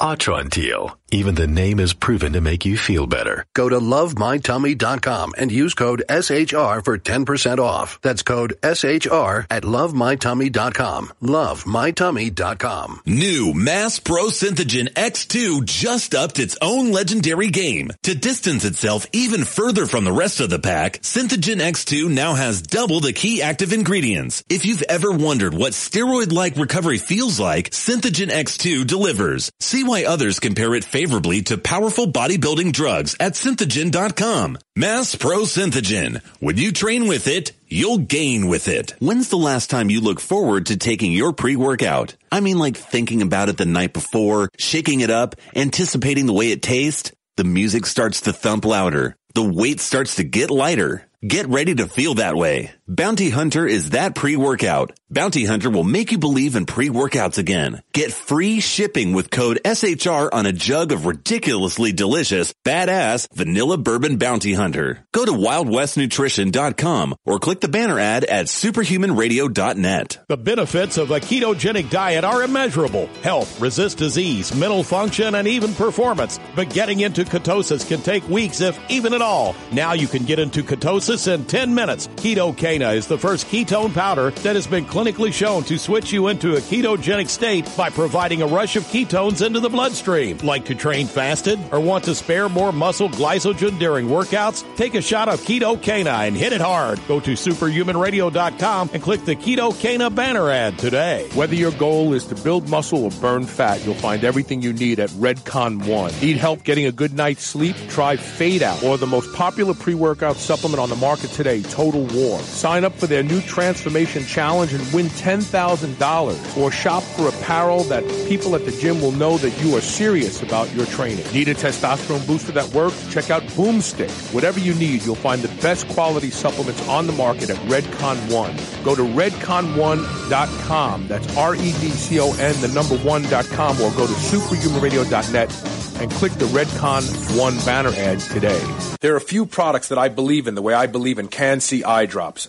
Atrantil. Even the name is proven to make you feel better. Go to lovemytummy.com and use code SHR for 10% off. That's code SHR at lovemytummy.com. Lovemytummy.com. New Mass Pro Synthogen X2 just upped its own legendary game. To distance itself even further from the rest of the pack, Synthogen X2 now has double the key active ingredients. If you've ever wondered what steroid-like recovery feels like, Synthogen X2 delivers. See why others compare it favorably to powerful bodybuilding drugs at synthogen.com. Mass Pro Synthogen. When you train with it, you'll gain with it. When's the last time you look forward to taking your pre-workout? I mean like thinking about it the night before, shaking it up, anticipating the way it tastes. The music starts to thump louder. The weight starts to get lighter. Get ready to feel that way. Bounty Hunter is that pre-workout. Bounty Hunter will make you believe in pre-workouts again. Get free shipping with code SHR on a jug of ridiculously delicious, badass vanilla bourbon Bounty Hunter. Go to wildwestnutrition.com or click the banner ad at superhumanradio.net. The benefits of a ketogenic diet are immeasurable. Health, resist disease, mental function, and even performance. But getting into ketosis can take weeks, if even at all. Now you can get into ketosis in 10 minutes. Keto Is the first ketone powder that has been clinically shown to switch you into a ketogenic state by providing a rush of ketones into the bloodstream. Like to train fasted or want to spare more muscle glycogen during workouts? Take a shot of Keto Cana and hit it hard. Go to superhumanradio.com and click the Keto Cana banner ad today. Whether your goal is to build muscle or burn fat, you'll find everything you need at Redcon One. Need help getting a good night's sleep? Try Fade Out or the most popular pre-workout supplement on the market today, Total War. Sign up for their new transformation challenge and win $10,000 or shop for apparel that people at the gym will know that you are serious about your training. Need a testosterone booster that works? Check out Boomstick. Whatever you need, you'll find the best quality supplements on the market at Redcon One. Go to redcon1.com. That's R-E-D-C-O-N, the number one.com, or go to superhumanradio.net and click the Redcon One banner ad today. There are a few products that I believe in the way I believe in Can-C eye drops.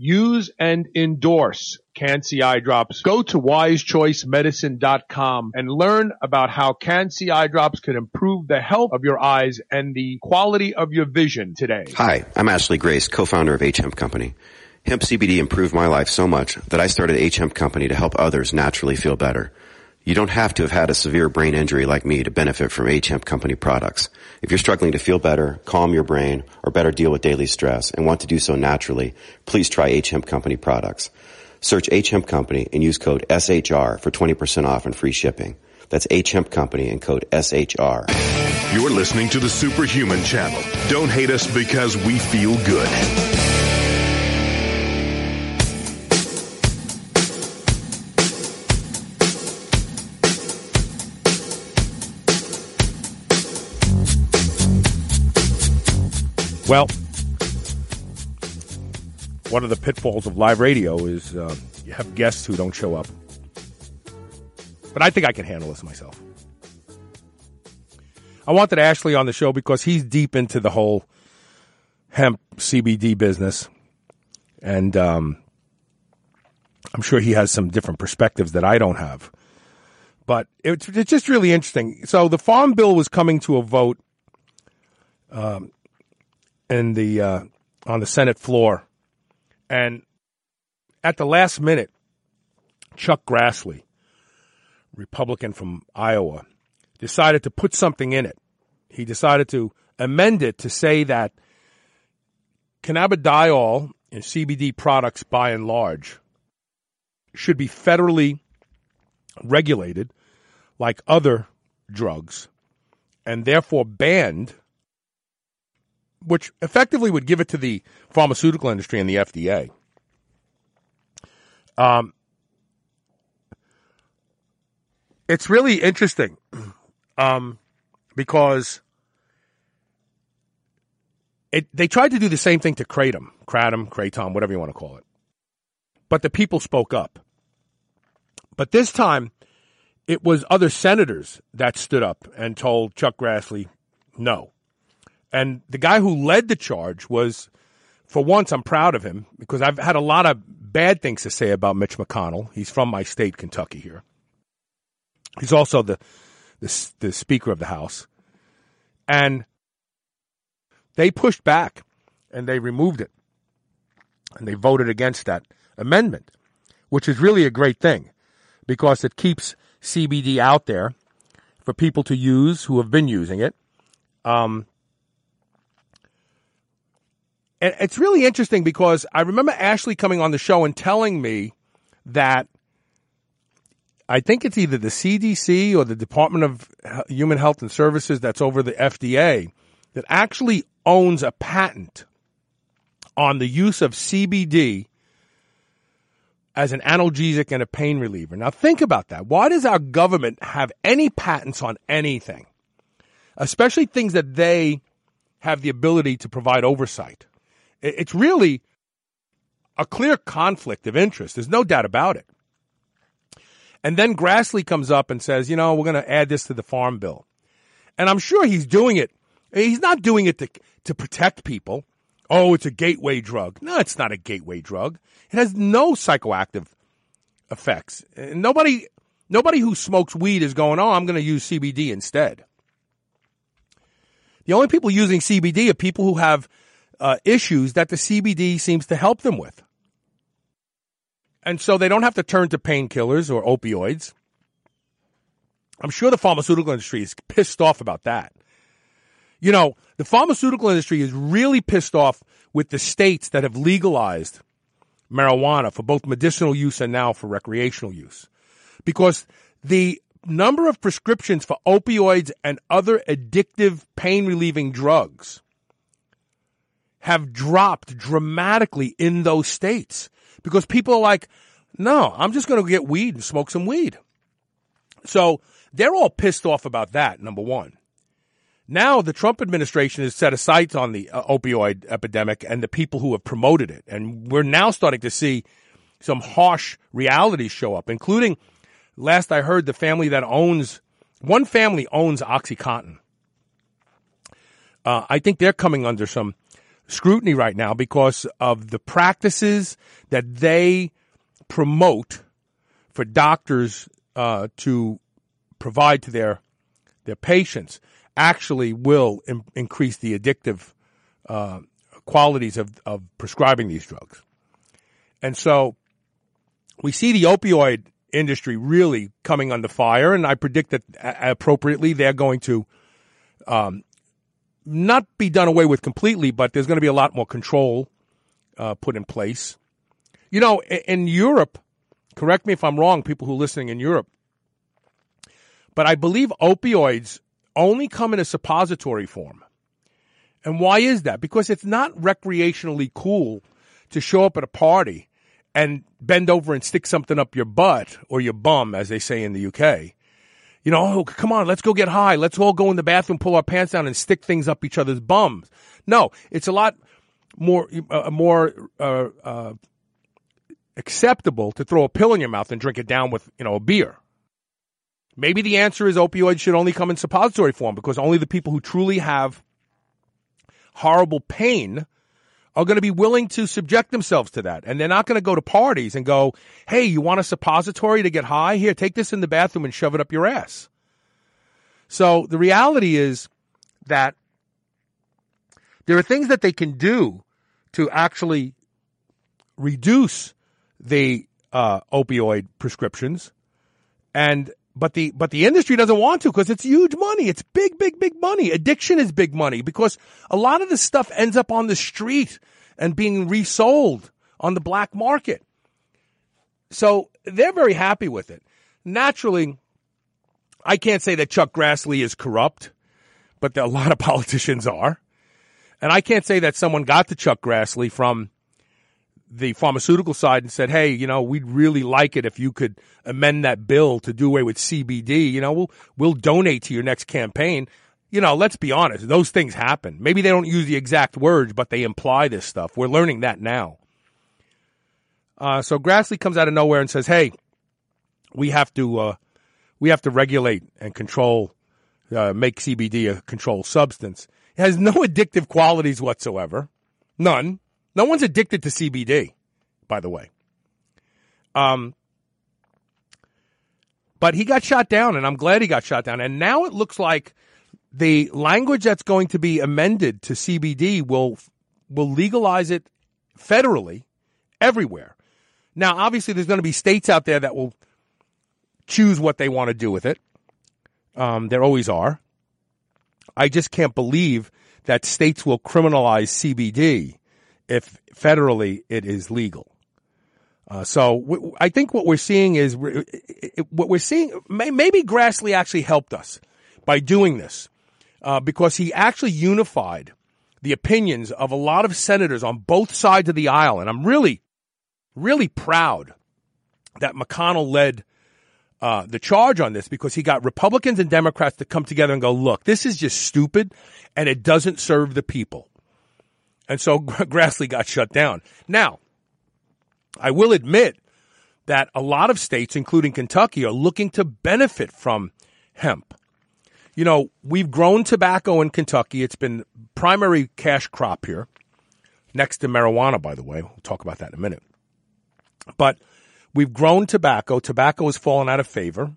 use and endorse Can-C eye drops. Go to wisechoicemedicine.com and learn about how Can-C eye drops can improve the health of your eyes and the quality of your vision today. Hi, I'm Ashley Grace, co-founder of H Hemp Company. Hemp CBD improved my life so much that I started H Hemp Company to help others naturally feel better. You don't have to have had a severe brain injury like me to benefit from Hemp Company products. If you're struggling to feel better, calm your brain, or better deal with daily stress and want to do so naturally, please try Hemp Company products. Search Hemp Company and use code SHR for 20% off and free shipping. That's Hemp Company and code SHR. You're listening to the Superhuman Channel. Don't hate us because we feel good. Well, one of the pitfalls of live radio is uh, you have guests who don't show up. But I think I can handle this myself. I wanted Ashley on the show because he's deep into the whole hemp CBD business. And um, I'm sure he has some different perspectives that I don't have. But it's, it's just really interesting. So the Farm Bill was coming to a vote um, in the uh, on the Senate floor, and at the last minute, Chuck Grassley, Republican from Iowa, decided to put something in it. He decided to amend it to say that cannabidiol and CBD products, by and large, should be federally regulated like other drugs and therefore banned which effectively would give it to the pharmaceutical industry and the FDA. Um, it's really interesting um, because it, they tried to do the same thing to Kratom, Kratom, Kratom, whatever you want to call it. But the people spoke up. But this time, it was other senators that stood up and told Chuck Grassley no. And the guy who led the charge was, for once, I'm proud of him because I've had a lot of bad things to say about Mitch McConnell. He's from my state, Kentucky. Here, he's also the the, the Speaker of the House, and they pushed back and they removed it, and they voted against that amendment, which is really a great thing because it keeps CBD out there for people to use who have been using it. Um, and it's really interesting because I remember Ashley coming on the show and telling me that I think it's either the CDC or the Department of Human Health and Services that's over the FDA that actually owns a patent on the use of CBD as an analgesic and a pain reliever. Now think about that. Why does our government have any patents on anything? Especially things that they have the ability to provide oversight. It's really a clear conflict of interest. There's no doubt about it. And then Grassley comes up and says, you know, we're going to add this to the farm bill. And I'm sure he's doing it. He's not doing it to, to protect people. Oh, it's a gateway drug. No, it's not a gateway drug. It has no psychoactive effects. Nobody, nobody who smokes weed is going, oh, I'm going to use CBD instead. The only people using CBD are people who have uh, issues that the CBD seems to help them with. And so they don't have to turn to painkillers or opioids. I'm sure the pharmaceutical industry is pissed off about that. You know, the pharmaceutical industry is really pissed off with the states that have legalized marijuana for both medicinal use and now for recreational use. Because the number of prescriptions for opioids and other addictive pain relieving drugs have dropped dramatically in those states because people are like, no, I'm just going to get weed and smoke some weed. So they're all pissed off about that, number one. Now the Trump administration has set a sight on the uh, opioid epidemic and the people who have promoted it. And we're now starting to see some harsh realities show up, including last I heard the family that owns, one family owns Oxycontin. Uh, I think they're coming under some scrutiny right now because of the practices that they promote for doctors uh, to provide to their their patients actually will Im- increase the addictive uh, qualities of, of prescribing these drugs. And so we see the opioid industry really coming under fire, and I predict that appropriately they're going to um, not be done away with completely, but there's going to be a lot more control uh, put in place. You know, in, in Europe, correct me if I'm wrong, people who are listening in Europe, but I believe opioids only come in a suppository form. And why is that? Because it's not recreationally cool to show up at a party and bend over and stick something up your butt or your bum, as they say in the UK. You know, oh, come on, let's go get high. Let's all go in the bathroom, pull our pants down, and stick things up each other's bums. No, it's a lot more uh, more uh, uh, acceptable to throw a pill in your mouth and drink it down with you know a beer. Maybe the answer is opioids should only come in suppository form because only the people who truly have horrible pain are going to be willing to subject themselves to that. And they're not going to go to parties and go, hey, you want a suppository to get high? Here, take this in the bathroom and shove it up your ass. So the reality is that there are things that they can do to actually reduce the uh, opioid prescriptions, and but the but the industry doesn't want to because it's huge money. It's big, big, big money. Addiction is big money because a lot of this stuff ends up on the street and being resold on the black market. So they're very happy with it. Naturally, I can't say that Chuck Grassley is corrupt, but a lot of politicians are. And I can't say that someone got to Chuck Grassley from the pharmaceutical side and said, "Hey, you know, we'd really like it if you could amend that bill to do away with CBD. You know, we'll we'll donate to your next campaign." You know, let's be honest; those things happen. Maybe they don't use the exact words, but they imply this stuff. We're learning that now. Uh, so Grassley comes out of nowhere and says, "Hey, we have to uh, we have to regulate and control, uh, make CBD a controlled substance. It has no addictive qualities whatsoever, none." No one's addicted to CBD, by the way. Um, but he got shot down, and I'm glad he got shot down. And now it looks like the language that's going to be amended to CBD will will legalize it federally everywhere. Now, obviously, there's going to be states out there that will choose what they want to do with it. Um, there always are. I just can't believe that states will criminalize CBD if federally it is legal. Uh, so I think what we're seeing is what we're seeing. May- maybe Grassley actually helped us by doing this uh, because he actually unified the opinions of a lot of senators on both sides of the aisle, and I'm really, really proud that McConnell led uh, the charge on this because he got Republicans and Democrats to come together and go, look, this is just stupid and it doesn't serve the people. And so Grassley got shut down. Now, I will admit that a lot of states, including Kentucky, are looking to benefit from hemp. You know, we've grown tobacco in Kentucky. It's been primary cash crop here, next to marijuana, by the way. We'll talk about that in a minute. But we've grown tobacco. Tobacco has fallen out of favor.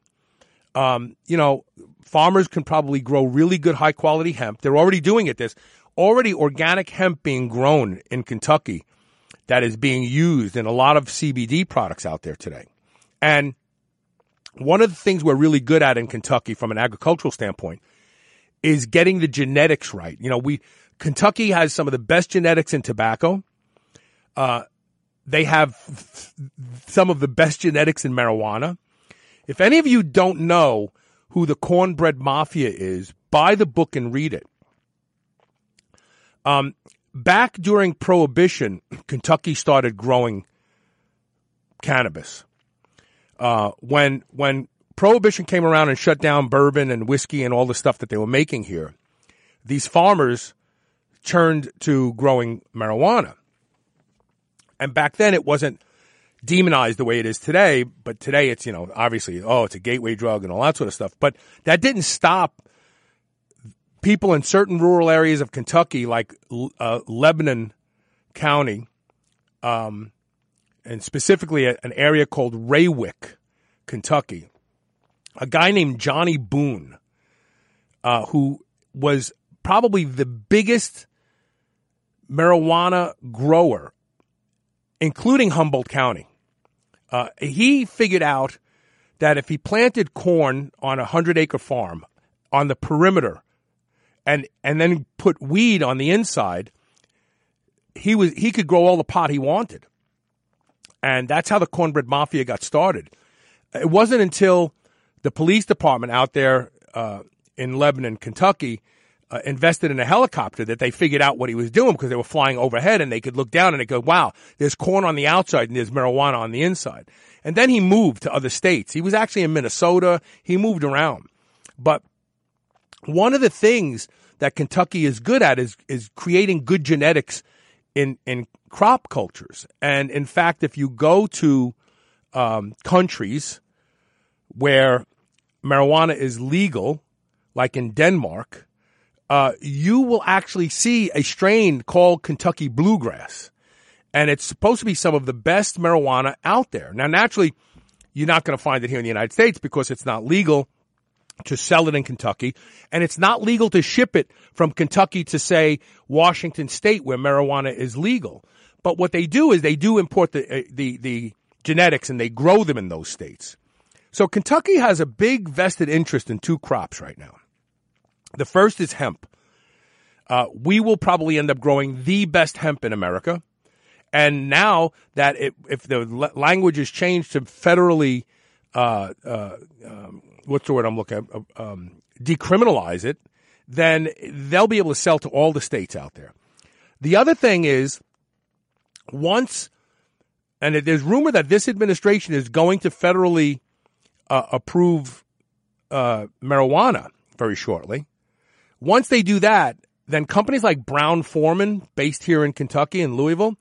Um, you know, farmers can probably grow really good, high quality hemp. They're already doing it. There's already organic hemp being grown in Kentucky that is being used in a lot of CBD products out there today. And one of the things we're really good at in Kentucky from an agricultural standpoint is getting the genetics right. You know, we Kentucky has some of the best genetics in tobacco. Uh, they have some of the best genetics in marijuana. If any of you don't know who the cornbread mafia is, buy the book and read it. Um, back during Prohibition, Kentucky started growing cannabis. Uh, when when Prohibition came around and shut down bourbon and whiskey and all the stuff that they were making here, these farmers turned to growing marijuana. And back then, it wasn't demonized the way it is today. But today, it's you know obviously oh it's a gateway drug and all that sort of stuff. But that didn't stop people in certain rural areas of Kentucky, like uh, Lebanon County, um, and specifically an area called Raywick, Kentucky, a guy named Johnny Boone, uh, who was probably the biggest marijuana grower, including Humboldt County. Uh, he figured out that if he planted corn on a hundred acre farm on the perimeter and and then put weed on the inside, he was he could grow all the pot he wanted. And that's how the cornbread mafia got started. It wasn't until the police department out there uh, in Lebanon, Kentucky, uh, invested in a helicopter that they figured out what he was doing because they were flying overhead and they could look down and they go, wow, there's corn on the outside and there's marijuana on the inside. And then he moved to other states. He was actually in Minnesota. He moved around. But one of the things that Kentucky is good at is is creating good genetics in in crop cultures. And in fact, if you go to um, countries where marijuana is legal, like in Denmark, uh, you will actually see a strain called Kentucky bluegrass. And it's supposed to be some of the best marijuana out there. Now, naturally, you're not going to find it here in the United States because it's not legal to sell it in Kentucky. And it's not legal to ship it from Kentucky to, say, Washington State, where marijuana is legal. But what they do is they do import the, uh, the, the genetics and they grow them in those states. So Kentucky has a big vested interest in two crops right now. The first is hemp. Uh, we will probably end up growing the best hemp in America. And now that it, if the language is changed to federally, uh, uh, um, what's the word I'm looking at, uh, um, decriminalize it, then they'll be able to sell to all the states out there. The other thing is, once, and there's rumor that this administration is going to federally uh, approve uh, marijuana very shortly. Once they do that, then companies like Brown Forman, based here in Kentucky and Louisville,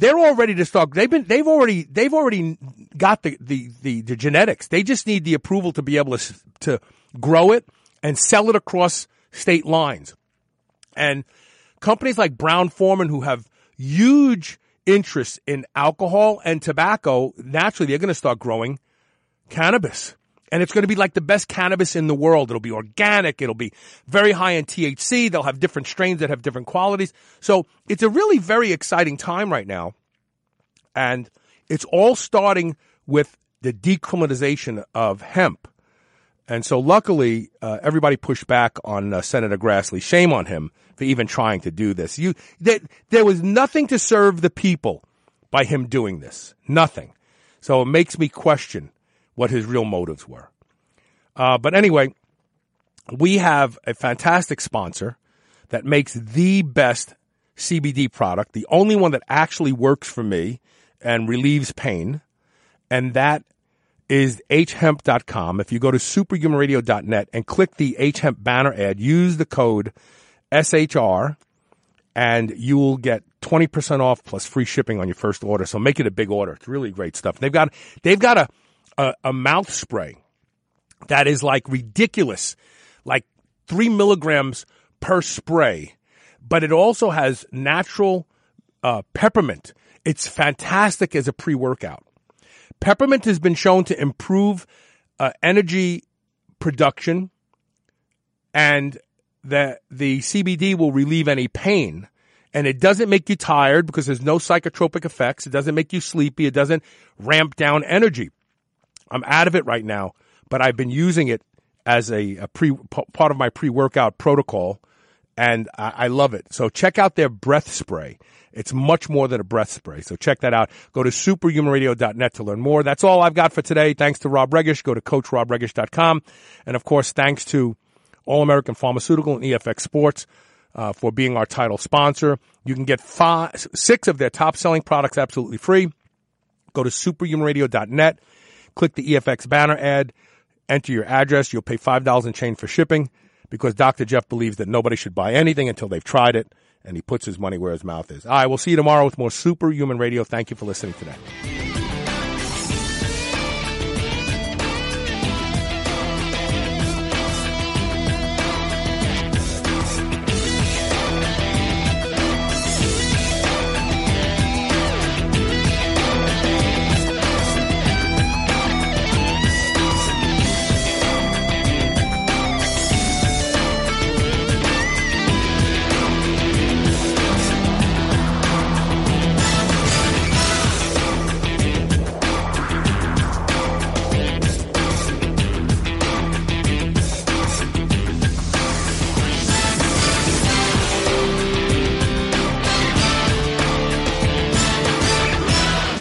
they're all ready to start. They've been, they've already, they've already got the, the, the, the genetics. They just need the approval to be able to, to grow it and sell it across state lines. And companies like Brown Forman, who have huge interests in alcohol and tobacco, naturally they're going to start growing cannabis. And it's going to be like the best cannabis in the world. It'll be organic. It'll be very high in THC. They'll have different strains that have different qualities. So it's a really very exciting time right now. And it's all starting with the decriminalization of hemp. And so luckily, uh, everybody pushed back on uh, Senator Grassley. Shame on him for even trying to do this. You, that, there was nothing to serve the people by him doing this. Nothing. So it makes me question what his real motives were. Uh, but anyway, we have a fantastic sponsor that makes the best CBD product, the only one that actually works for me and relieves pain. And that is hemp.com. If you go to superhumanradio.net and click the hemp banner ad, use the code SHR and you will get 20% off plus free shipping on your first order. So make it a big order. It's really great stuff. They've got, they've got a, a, a mouth spray that is like ridiculous, like three milligrams per spray, but it also has natural uh, peppermint. It's fantastic as a pre workout. Peppermint has been shown to improve uh, energy production and that the CBD will relieve any pain. And it doesn't make you tired because there's no psychotropic effects. It doesn't make you sleepy. It doesn't ramp down energy. I'm out of it right now, but I've been using it as a, a pre part of my pre workout protocol, and I, I love it. So check out their breath spray. It's much more than a breath spray. So check that out. Go to superhumanradio.net to learn more. That's all I've got for today. Thanks to Rob Regish. Go to coachrobregish.com. And of course, thanks to All American Pharmaceutical and EFX Sports uh, for being our title sponsor. You can get five, six of their top selling products absolutely free. Go to superhumanradio.net click the EFX banner ad, enter your address. You'll pay $5 in chain for shipping because Dr. Jeff believes that nobody should buy anything until they've tried it and he puts his money where his mouth is. All right, we'll see you tomorrow with more Superhuman Radio. Thank you for listening today.